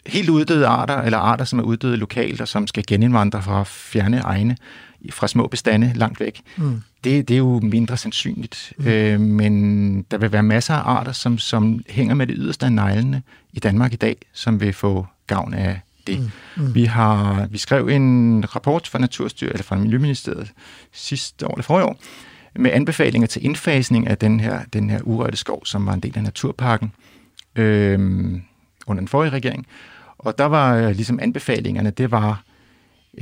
Helt uddøde arter, eller arter, som er uddøde lokalt, og som skal genindvandre fra fjerne egne, fra små bestande langt væk. Mm det, det er jo mindre sandsynligt. Mm. Øh, men der vil være masser af arter, som, som hænger med det yderste af neglene i Danmark i dag, som vil få gavn af det. Mm. Mm. Vi har vi skrev en rapport fra Naturstyr, eller fra Miljøministeriet sidste år eller forrige år, med anbefalinger til indfasning af den her, den her urørte skov, som var en del af naturparken øh, under den forrige regering. Og der var ligesom anbefalingerne, det var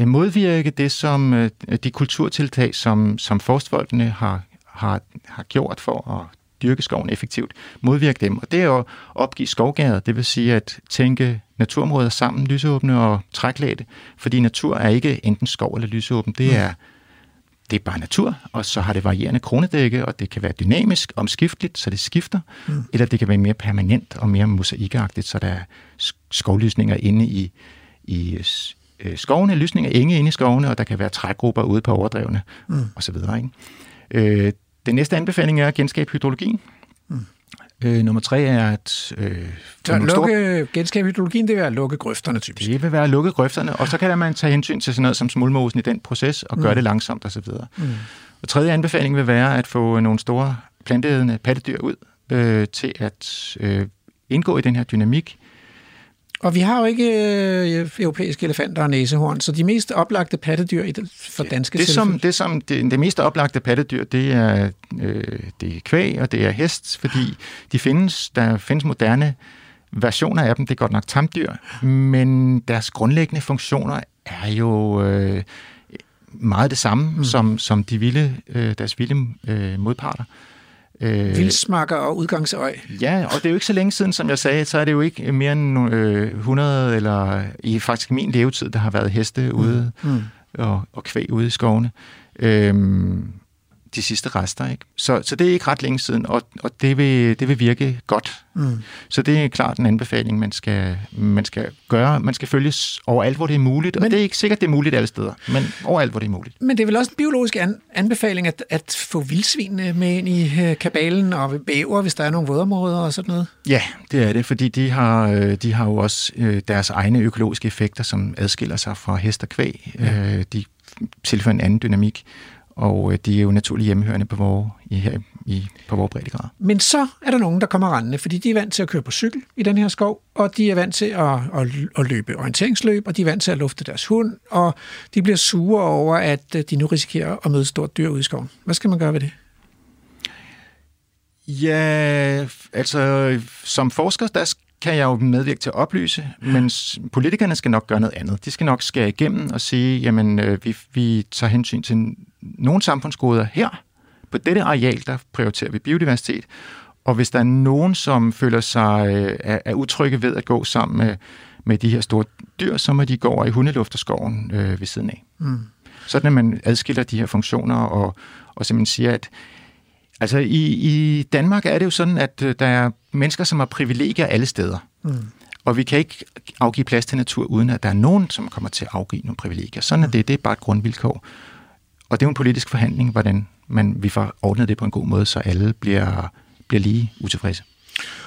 modvirke det, som øh, de kulturtiltag, som, som forstfolkene har, har, har gjort for at dyrke skoven effektivt, modvirke dem. Og det er at opgive skovgader, det vil sige at tænke naturområder sammen, lysåbne og træklæde, fordi natur er ikke enten skov eller lysåben, det er, det er bare natur, og så har det varierende kronedække, og det kan være dynamisk, omskifteligt, så det skifter, mm. eller det kan være mere permanent og mere mosaikagtigt, så der er skovlysninger inde i, i, øh, skovene, lysning af enge inde i skovene, og der kan være trægrupper ude på overdrevene mm. osv. Ikke? Øh, den næste anbefaling er at genskabe hydrologien. Mm. Øh, nummer tre er at... Øh, så lukke, store... genskabe hydrologien, det vil være at lukke grøfterne typisk. Det vil være at lukke grøfterne, og så kan man tage hensyn til sådan noget som smulmosen i den proces, og mm. gøre det langsomt osv. Mm. Og tredje anbefaling vil være at få nogle store planteædende pattedyr ud øh, til at øh, indgå i den her dynamik, og vi har jo ikke øh, europæiske elefanter og næsehorn, så de mest oplagte pattedyr i det, for danske det, som, det, som det, det mest oplagte pattedyr, det er, øh, det er kvæg og det er hest, fordi de findes, der findes moderne versioner af dem, det er godt nok tamdyr, men deres grundlæggende funktioner er jo øh, meget det samme mm. som, som de vilde, øh, deres vilde øh, modparter. Øh, Vildsmakker og udgangsøj. Ja, og det er jo ikke så længe siden, som jeg sagde, så er det jo ikke mere end øh, 100, eller i faktisk min levetid, der har været heste mm. ude mm. og, og kvæg ude i skovene. Øh, de sidste rester. Ikke? Så, så det er ikke ret længe siden, og, og det, vil, det vil virke godt. Mm. Så det er klart en anbefaling, man skal, man skal gøre. Man skal følges overalt, hvor det er muligt, men, og det er ikke sikkert, det er muligt alle steder, men overalt, hvor det er muligt. Men det er vel også en biologisk an, anbefaling at, at få vildsvin med ind i øh, kabalen og bæver, hvis der er nogle vådområder og sådan noget? Ja, det er det, fordi de har, øh, de har jo også øh, deres egne økologiske effekter, som adskiller sig fra hest og kvæg. Ja. De tilføjer en anden dynamik, og øh, de er jo naturligt hjemmehørende på vores, i, her i, på vores breddegrad. Men så er der nogen, der kommer rendende, fordi de er vant til at køre på cykel i den her skov, og de er vant til at, at, at løbe orienteringsløb, og de er vant til at lufte deres hund, og de bliver sure over, at øh, de nu risikerer at møde stort dyr ude i skoven. Hvad skal man gøre ved det? Ja, altså som forsker, der kan jeg jo medvirke til at oplyse, men politikerne skal nok gøre noget andet. De skal nok skære igennem og sige, jamen øh, vi, vi tager hensyn til nogle samfundsgoder her. På dette areal, der prioriterer vi biodiversitet. Og hvis der er nogen, som føler sig øh, er, er utrygge ved at gå sammen med, med de her store dyr, så må de gå over i hundelufterskoven øh, ved siden af. Mm. Sådan at man adskiller de her funktioner og, og simpelthen siger, at Altså i, i Danmark er det jo sådan, at øh, der er mennesker, som har privilegier alle steder. Mm. Og vi kan ikke afgive plads til natur, uden at der er nogen, som kommer til at afgive nogle privilegier. Sådan er det. Det er bare et grundvilkår. Og det er jo en politisk forhandling, hvordan man, vi får ordnet det på en god måde, så alle bliver, bliver lige utilfredse.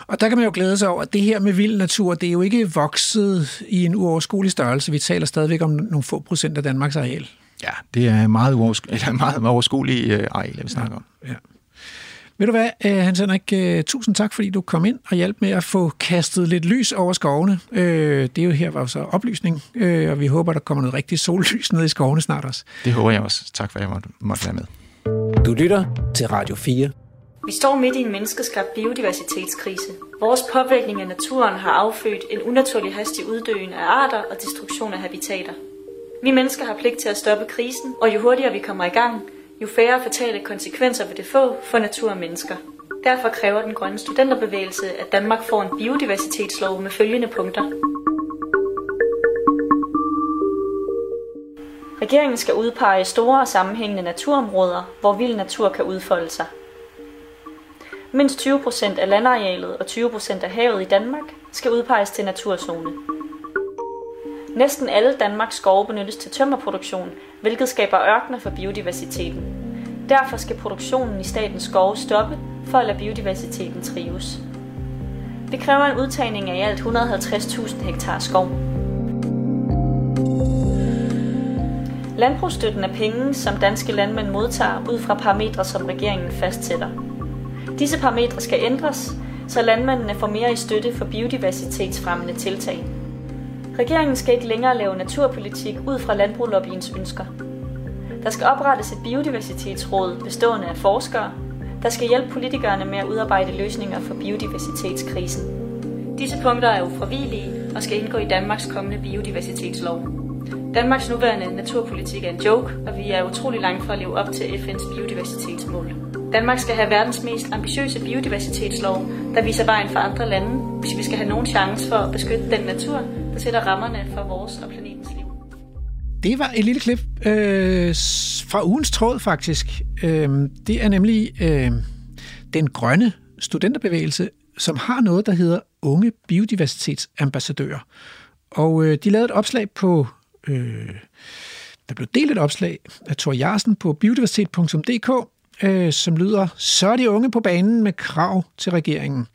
Og der kan man jo glæde sig over, at det her med vild natur, det er jo ikke vokset i en uoverskuelig størrelse. Vi taler stadigvæk om nogle få procent af Danmarks areal. Ja, det er meget, uoversku- eller meget overskuelige øh, areal, vi snakker ja, om. Ja. Ved du hvad, øh, Hans Henrik, øh, tusind tak, fordi du kom ind og hjalp med at få kastet lidt lys over skovene. Øh, det er jo her var så oplysning, og vi håber, der kommer noget rigtig sollys ned i skovene snart også. Det håber jeg også. Tak for, at jeg måtte, måtte være med. Du lytter til Radio 4. Vi står midt i en menneskeskabt biodiversitetskrise. Vores påvirkning af naturen har affødt en unaturlig hastig uddøen af arter og destruktion af habitater. Vi mennesker har pligt til at stoppe krisen, og jo hurtigere vi kommer i gang, jo færre fatale konsekvenser vil det få for natur og mennesker. Derfor kræver den grønne studenterbevægelse, at Danmark får en biodiversitetslov med følgende punkter. Regeringen skal udpege store og sammenhængende naturområder, hvor vild natur kan udfolde sig. Mindst 20% af landarealet og 20% af havet i Danmark skal udpeges til naturzone. Næsten alle Danmarks skove benyttes til tømmerproduktion, hvilket skaber ørkener for biodiversiteten. Derfor skal produktionen i statens skove stoppe for at lade biodiversiteten trives. Det kræver en udtagning af i alt 150.000 hektar skov. Landbrugsstøtten er penge, som danske landmænd modtager ud fra parametre, som regeringen fastsætter. Disse parametre skal ændres, så landmændene får mere i støtte for biodiversitetsfremmende tiltag. Regeringen skal ikke længere lave naturpolitik ud fra landbruglobbyens ønsker. Der skal oprettes et biodiversitetsråd bestående af forskere, der skal hjælpe politikerne med at udarbejde løsninger for biodiversitetskrisen. Disse punkter er ufravigelige og skal indgå i Danmarks kommende biodiversitetslov. Danmarks nuværende naturpolitik er en joke, og vi er utrolig langt fra at leve op til FN's biodiversitetsmål. Danmark skal have verdens mest ambitiøse biodiversitetslov, der viser vejen for andre lande, hvis vi skal have nogen chance for at beskytte den natur, der sætter rammerne for vores og planetens liv. Det var et lille klip øh, fra ugens tråd, faktisk. Øh, det er nemlig øh, den grønne studenterbevægelse, som har noget, der hedder Unge Biodiversitetsambassadører. Og øh, de lavede et opslag på... Øh, der blev delt et opslag af Thor Jarsen på biodiversitet.dk, øh, som lyder, så er de unge på banen med krav til regeringen.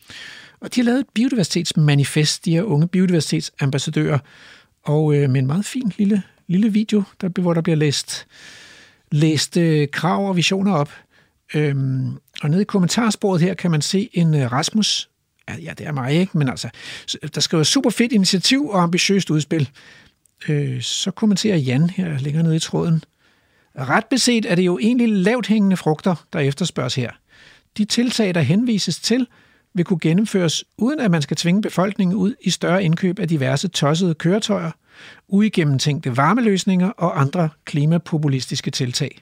Og de har lavet et biodiversitetsmanifest, de her unge biodiversitetsambassadører, og øh, med en meget fin lille, lille video, der, hvor der bliver læst, læst øh, krav og visioner op. Øhm, og nede i kommentarsporet her kan man se en øh, Rasmus, ja, ja det er mig ikke, men altså, der skriver super fedt initiativ og ambitiøst udspil. Øh, så kommenterer Jan her længere nede i tråden. Ret beset er det jo egentlig lavt hængende frugter, der efterspørges her. De tiltag, der henvises til, vil kunne gennemføres, uden at man skal tvinge befolkningen ud i større indkøb af diverse tossede køretøjer, uigennemtænkte varmeløsninger og andre klimapopulistiske tiltag.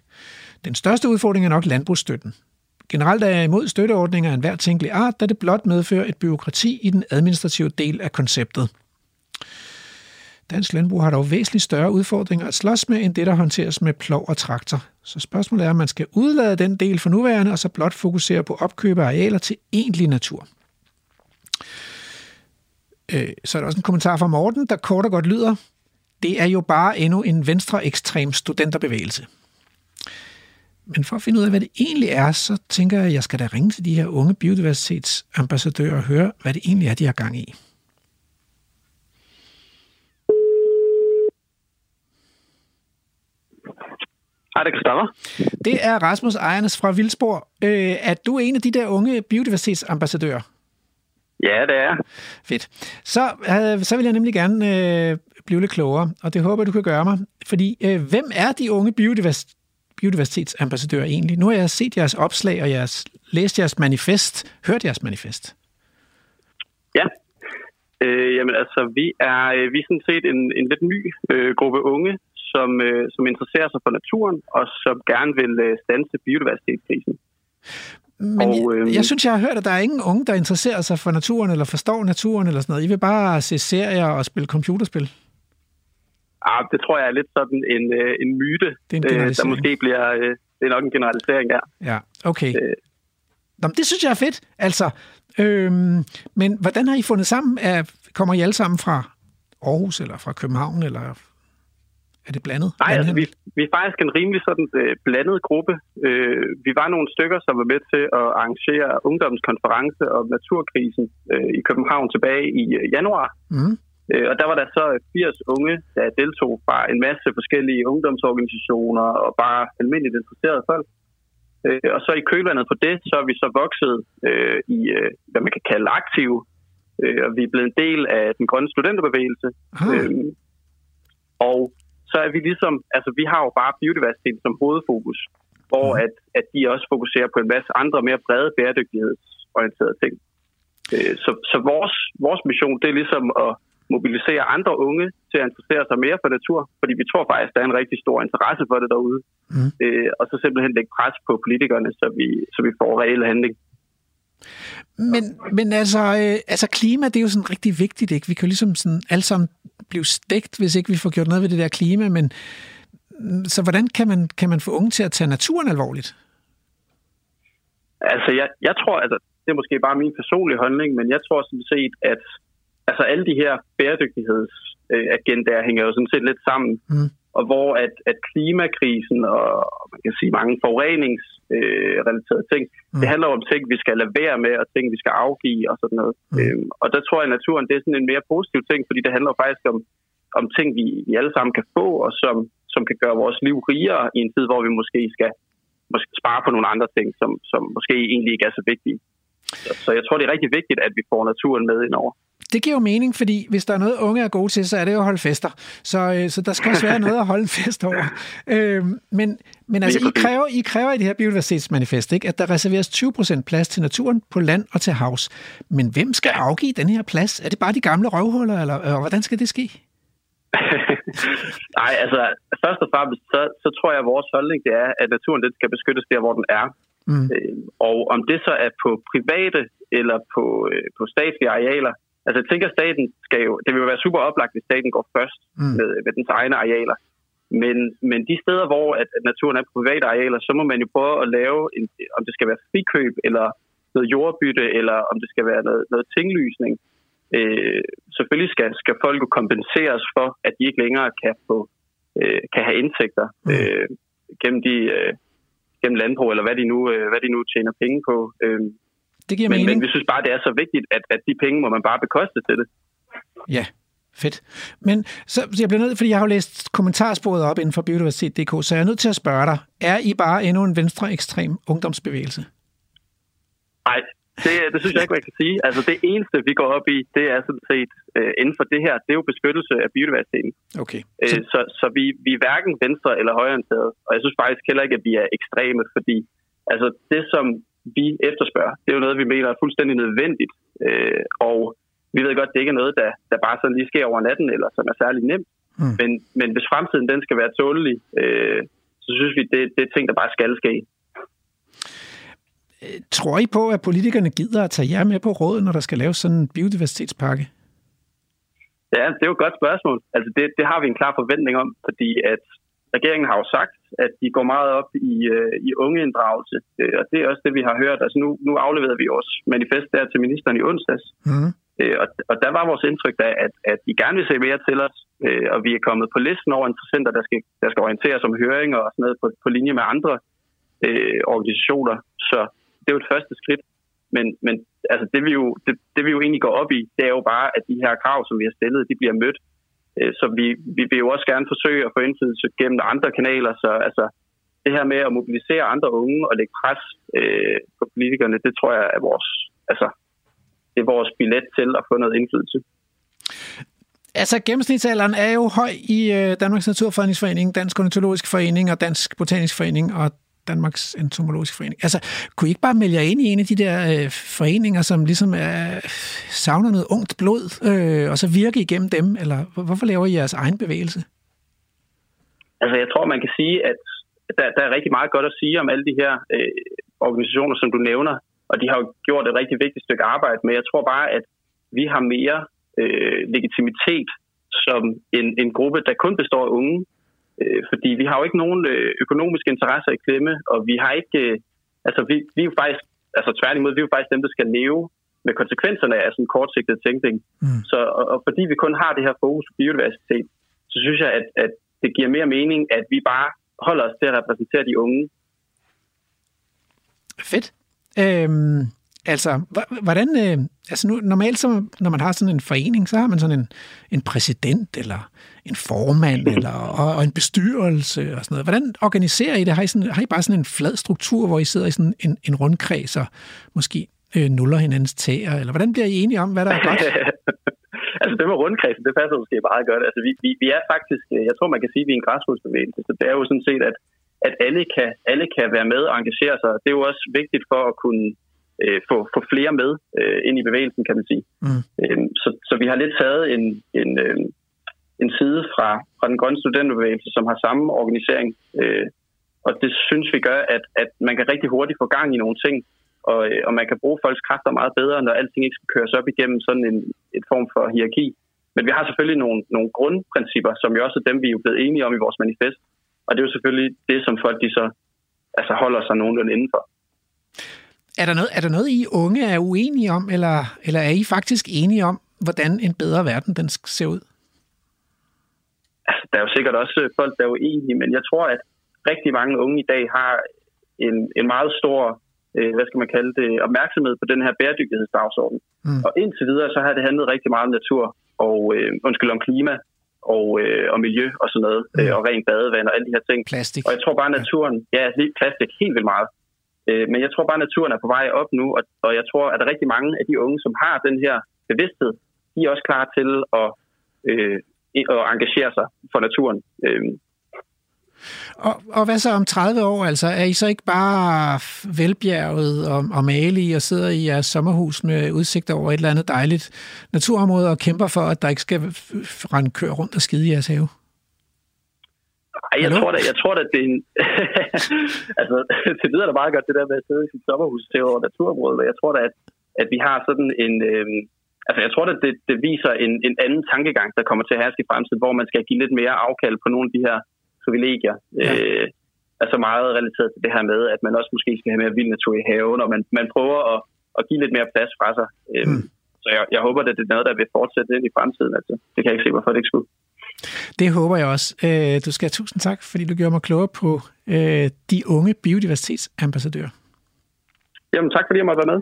Den største udfordring er nok landbrugsstøtten. Generelt er jeg imod støtteordninger af enhver tænkelig art, da det blot medfører et byråkrati i den administrative del af konceptet. Dansk landbrug har dog væsentligt større udfordringer at slås med, end det, der håndteres med plov og traktor. Så spørgsmålet er, om man skal udlade den del for nuværende, og så blot fokusere på opkøb af arealer til egentlig natur. Øh, så er der også en kommentar fra Morten, der kort og godt lyder, det er jo bare endnu en venstre ekstrem studenterbevægelse. Men for at finde ud af, hvad det egentlig er, så tænker jeg, at jeg skal da ringe til de her unge biodiversitetsambassadører og høre, hvad det egentlig er, de har gang i. Hej, det er Christoffer. Det er Rasmus Ejernes fra Vildsborg. Øh, er du en af de der unge biodiversitetsambassadører? Ja, det er. Fedt. Så, øh, så vil jeg nemlig gerne øh, blive lidt klogere, og det håber du kan gøre mig. Fordi, øh, hvem er de unge biodivers- biodiversitetsambassadører egentlig? Nu har jeg set jeres opslag, og har læst jeres manifest, hørt jeres manifest. Ja. Øh, jamen altså, vi er, øh, vi er sådan set en, en lidt ny øh, gruppe unge, som, øh, som interesserer sig for naturen, og som gerne vil øh, stanse biodiversitetskrisen. Men og, øh, jeg, jeg synes, jeg har hørt, at der er ingen unge, der interesserer sig for naturen, eller forstår naturen, eller sådan noget. I vil bare se serier og spille computerspil. Ah, det tror jeg er lidt sådan en, øh, en myte, det er en øh, der måske bliver... Øh, det er nok en generalisering, ja. Ja, okay. Øh. Nå, det synes jeg er fedt. Altså, øh, men hvordan har I fundet sammen? Er, kommer I alle sammen fra Aarhus, eller fra København, eller er det blandet? Nej, altså, vi, vi er faktisk en rimelig sådan uh, blandet gruppe. Uh, vi var nogle stykker, som var med til at arrangere ungdomskonference om naturkrisen uh, i København tilbage i uh, januar. Mm. Uh, og der var der så 80 unge, der deltog fra en masse forskellige ungdomsorganisationer og bare almindeligt interesserede folk. Uh, og så i kølvandet på det, så er vi så vokset uh, i, uh, hvad man kan kalde aktiv. Uh, og vi er blevet en del af den grønne studenterbevægelse. Uh, og så er vi ligesom, altså vi har jo bare biodiversitet som hovedfokus, hvor mhm. at, at de også fokuserer på en masse andre mere brede bæredygtighedsorienterede ting. Øh, så, så vores, vores mission, det er ligesom at mobilisere andre unge til at interessere sig mere for natur, fordi vi tror faktisk, der er en rigtig stor interesse for det derude. Mm. Øh, og så simpelthen lægge pres på politikerne, så vi, så vi får reel handling. Men, men altså, øh, altså klima, det er jo sådan rigtig vigtigt, ikke? Vi kan jo ligesom sådan alle sammen blive stegt, hvis ikke vi får gjort noget ved det der klima, men så hvordan kan man, kan man få unge til at tage naturen alvorligt? Altså, jeg, jeg tror, altså, det er måske bare min personlige holdning, men jeg tror sådan set, at altså, alle de her bæredygtighedsagendaer hænger jo sådan set lidt sammen. Mm og hvor at, at klimakrisen og man kan sige mange forureningsrelaterede øh, ting, mm. det handler om ting, vi skal lade være med, og ting, vi skal afgive og sådan noget. Mm. Øhm, og der tror jeg, at naturen det er sådan en mere positiv ting, fordi det handler faktisk om, om ting, vi, vi alle sammen kan få, og som, som kan gøre vores liv rigere i en tid, hvor vi måske skal måske spare på nogle andre ting, som, som måske egentlig ikke er så vigtige. Så, så jeg tror, det er rigtig vigtigt, at vi får naturen med indover det giver jo mening, fordi hvis der er noget, unge er gode til, så er det jo at holde fester. Så, øh, så der skal også være noget at holde en fest over. Øh, men, men altså, I kræver, I kræver i det her biodiversitetsmanifest, ikke, at der reserveres 20% plads til naturen på land og til havs. Men hvem skal afgive den her plads? Er det bare de gamle røvhuller, eller øh, hvordan skal det ske? Nej, altså først og fremmest, så, så tror jeg, at vores holdning det er, at naturen den skal beskyttes der, hvor den er. Mm. Øh, og om det så er på private eller på, øh, på statslige arealer, Altså jeg tænker, at staten skal jo, det vil jo være super oplagt, hvis staten går først mm. med, med dens egne arealer. Men, men de steder, hvor at, at naturen er på private arealer, så må man jo prøve at lave, en, om det skal være frikøb, eller noget jordbytte, eller om det skal være noget, noget tinglysning. Øh, selvfølgelig skal, skal folk jo kompenseres for, at de ikke længere kan, få, øh, kan have indtægter mm. øh, gennem, de, øh, gennem landbrug, eller hvad de, nu, øh, hvad de nu tjener penge på. Øh, det giver men, mening. Men vi synes bare, det er så vigtigt, at, at de penge må man bare bekoste til det. Ja, fedt. Men så, så jeg bliver nødt, fordi jeg har jo læst kommentarsporet op inden for biodiversitet.dk, så jeg er nødt til at spørge dig, er I bare endnu en venstre ekstrem ungdomsbevægelse? Nej, det, det synes jeg ikke, man kan sige. Altså det eneste, vi går op i, det er sådan set øh, inden for det her, det er jo beskyttelse af biodiversiteten. Okay. Øh, så så, så vi, vi er hverken venstre eller højreorienterede, og jeg synes faktisk heller ikke, at vi er ekstreme, fordi altså det, som vi efterspørger. Det er jo noget, vi mener er fuldstændig nødvendigt. Øh, og vi ved godt, det ikke er noget, der, der bare sådan lige sker over natten, eller som er særlig nemt. Mm. Men, men hvis fremtiden den skal være tålelig, øh, så synes vi, det, det er ting, der bare skal ske. Øh, tror I på, at politikerne gider at tage jer med på rådet, når der skal laves sådan en biodiversitetspakke? Ja, det er jo et godt spørgsmål. Altså det, det har vi en klar forventning om, fordi at regeringen har jo sagt, at de går meget op i, øh, i ungeinddragelse, øh, og det er også det, vi har hørt. Altså nu, nu afleverede vi vores manifest der til ministeren i onsdags, mm. øh, og, og der var vores indtryk da, at, at de gerne vil se mere til os, øh, og vi er kommet på listen over interessenter, der skal, der skal orienteres om høringer og sådan noget på, på linje med andre øh, organisationer. Så det er jo et første skridt. Men, men altså det, vi jo, det, det vi jo egentlig går op i, det er jo bare, at de her krav, som vi har stillet, de bliver mødt Øh, så vi, vi vil jo også gerne forsøge at få indflydelse gennem andre kanaler. Så altså, det her med at mobilisere andre unge og lægge pres øh, på politikerne, det tror jeg er vores, altså, det er vores billet til at få noget indflydelse. Altså, gennemsnitsalderen er jo høj i øh, Danmarks Naturfredningsforening, Dansk Ornitologisk Forening og Dansk Botanisk Forening og Danmarks Entomologiske Forening. Altså, kunne I ikke bare melde jer ind i en af de der øh, foreninger, som ligesom er, savner noget ungt blod, øh, og så virke igennem dem? Eller hvorfor laver I jeres egen bevægelse? Altså, jeg tror, man kan sige, at der, der er rigtig meget godt at sige om alle de her øh, organisationer, som du nævner, og de har jo gjort et rigtig vigtigt stykke arbejde, men jeg tror bare, at vi har mere øh, legitimitet som en, en gruppe, der kun består af unge, øh, fordi vi har jo ikke nogen øh, økonomiske interesser i klemme, og vi har ikke, øh, altså vi, vi er jo faktisk, altså tværtimod, vi er jo faktisk dem, der skal leve med konsekvenserne af sådan kortsigtet tænkning. Mm. Så, og, og fordi vi kun har det her fokus på biodiversitet, så synes jeg, at, at det giver mere mening, at vi bare holder os til at repræsentere de unge. Fedt. Øhm, altså, hvordan... Øh, altså nu, normalt, så, når man har sådan en forening, så har man sådan en, en præsident, eller en formand, eller, og, og en bestyrelse, og sådan noget. Hvordan organiserer I det? Har I, sådan, har I bare sådan en flad struktur, hvor I sidder i sådan en, en rundkreds, og måske øh, nuller hinandens tæer, eller hvordan bliver I enige om, hvad der er godt? altså det med rundkredsen, det passer måske meget godt. Altså vi, vi, vi er faktisk, øh, jeg tror man kan sige, at vi er en græsrodsbevægelse, så det er jo sådan set, at, at alle, kan, alle kan være med og engagere sig. Det er jo også vigtigt for at kunne øh, få, få flere med øh, ind i bevægelsen, kan man sige. Mm. Øh, så, så vi har lidt taget en, en, øh, en side fra, fra den grønne studenterbevægelse, som har samme organisering, øh, og det synes vi gør, at, at man kan rigtig hurtigt få gang i nogle ting, og, øh, og man kan bruge folks kræfter meget bedre, når alting ikke skal køres op igennem sådan en et form for hierarki. Men vi har selvfølgelig nogle, nogle grundprincipper, som jo også er dem, vi er blevet enige om i vores manifest. Og det er jo selvfølgelig det, som folk de så altså holder sig nogenlunde indenfor. Er der, noget, er der noget, I unge er uenige om, eller, eller er I faktisk enige om, hvordan en bedre verden den ser ud? Der er jo sikkert også folk, der er uenige, men jeg tror, at rigtig mange unge i dag har en, en meget stor øh, hvad skal man kalde det, opmærksomhed på den her bæredygtighedsdagsorden. Mm. Og indtil videre, så har det handlet rigtig meget om natur, og øh, undskyld, om klima, og, øh, og miljø og sådan noget, mm. øh, og rent badevand og alle de her ting. Plastik. Og jeg tror bare, naturen, ja, lige plastik helt vildt meget. Øh, men jeg tror bare, naturen er på vej op nu, og, og jeg tror, at der er rigtig mange af de unge, som har den her bevidsthed, de er også klar til at, øh, at engagere sig for naturen. Øh, og, og hvad så om 30 år? Altså, er I så ikke bare velbjerget og, og malige og sidder i jeres sommerhus med udsigt over et eller andet dejligt naturområde og kæmper for, at der ikke skal rende kør rundt og skide i jeres have? Ej, jeg tror da, jeg tror da, det er en... altså, det lyder da meget godt, det der med at sidde i sit sommerhus til over naturområdet, og jeg tror da, at, at vi har sådan en... Øh, altså, jeg tror da, det, det viser en, en anden tankegang, der kommer til at herske i fremtiden, hvor man skal give lidt mere afkald på nogle af de her privilegier. Ja. Øh, altså meget relateret til det her med, at man også måske skal have mere vild natur i haven, og man, man prøver at, at give lidt mere plads fra sig. Øh, mm. Så jeg, jeg håber, at det er noget, der vil fortsætte ind i fremtiden. Altså, det kan jeg ikke se, hvorfor det ikke skulle. Det håber jeg også. Øh, du skal have tusind tak, fordi du gjorde mig klogere på øh, de unge biodiversitetsambassadører. Jamen tak, fordi jeg måtte være med.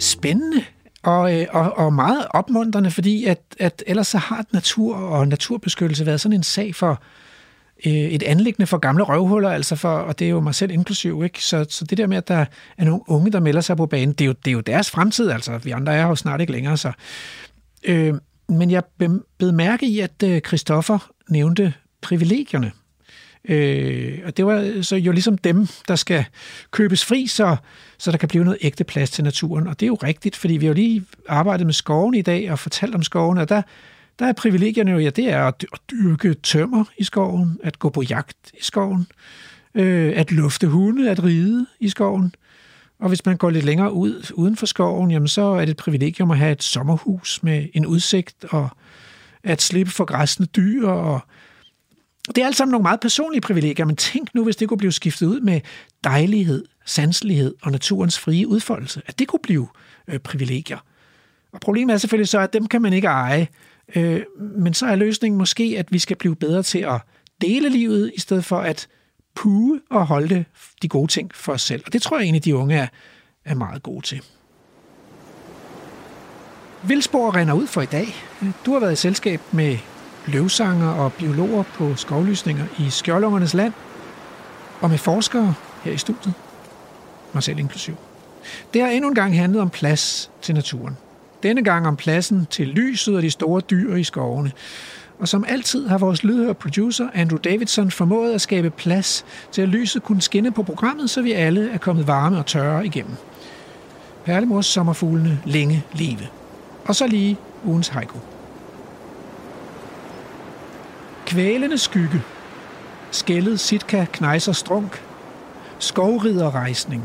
Spændende og, øh, og, og meget opmuntrende, fordi at, at ellers så har natur og naturbeskyttelse været sådan en sag for Øh, et anlæggende for gamle røvhuller, altså for, og det er jo mig selv inklusiv, ikke? Så, så det der med, at der er nogle unge, der melder sig på banen, det er jo, det er jo deres fremtid, altså vi andre er jo snart ikke længere, så. Øh, men jeg blev mærke i, at øh, Christoffer nævnte privilegierne. Øh, og det var så jo ligesom dem, der skal købes fri, så, så der kan blive noget ægte plads til naturen. Og det er jo rigtigt, fordi vi har jo lige arbejdet med skoven i dag og fortalt om skoven, og der, der er privilegierne jo, ja, det er at dyrke tømmer i skoven, at gå på jagt i skoven, øh, at lufte hunde, at ride i skoven. Og hvis man går lidt længere ud uden for skoven, jamen så er det et privilegium at have et sommerhus med en udsigt og at slippe for græsne dyr og det er alt sammen nogle meget personlige privilegier, men tænk nu, hvis det kunne blive skiftet ud med dejlighed, sanselighed og naturens frie udfoldelse. At det kunne blive øh, privilegier. Og problemet er selvfølgelig så, at dem kan man ikke eje. Øh, men så er løsningen måske, at vi skal blive bedre til at dele livet, i stedet for at puge og holde de gode ting for os selv. Og det tror jeg egentlig, de unge er, er meget gode til. Vildspor render ud for i dag. Du har været i selskab med løvsanger og biologer på skovlysninger i Skjoldungernes land, og med forskere her i studiet, mig selv inklusiv. Det har endnu en gang handlet om plads til naturen. Denne gang om pladsen til lyset og de store dyr i skovene. Og som altid har vores lydhør producer Andrew Davidson formået at skabe plads til, at lyset kunne skinne på programmet, så vi alle er kommet varme og tørre igennem. Perlemors sommerfuglene længe leve. Og så lige ugens haiku. Kvælende skygge. Skældet sitka knejser strunk. Skovriderrejsning.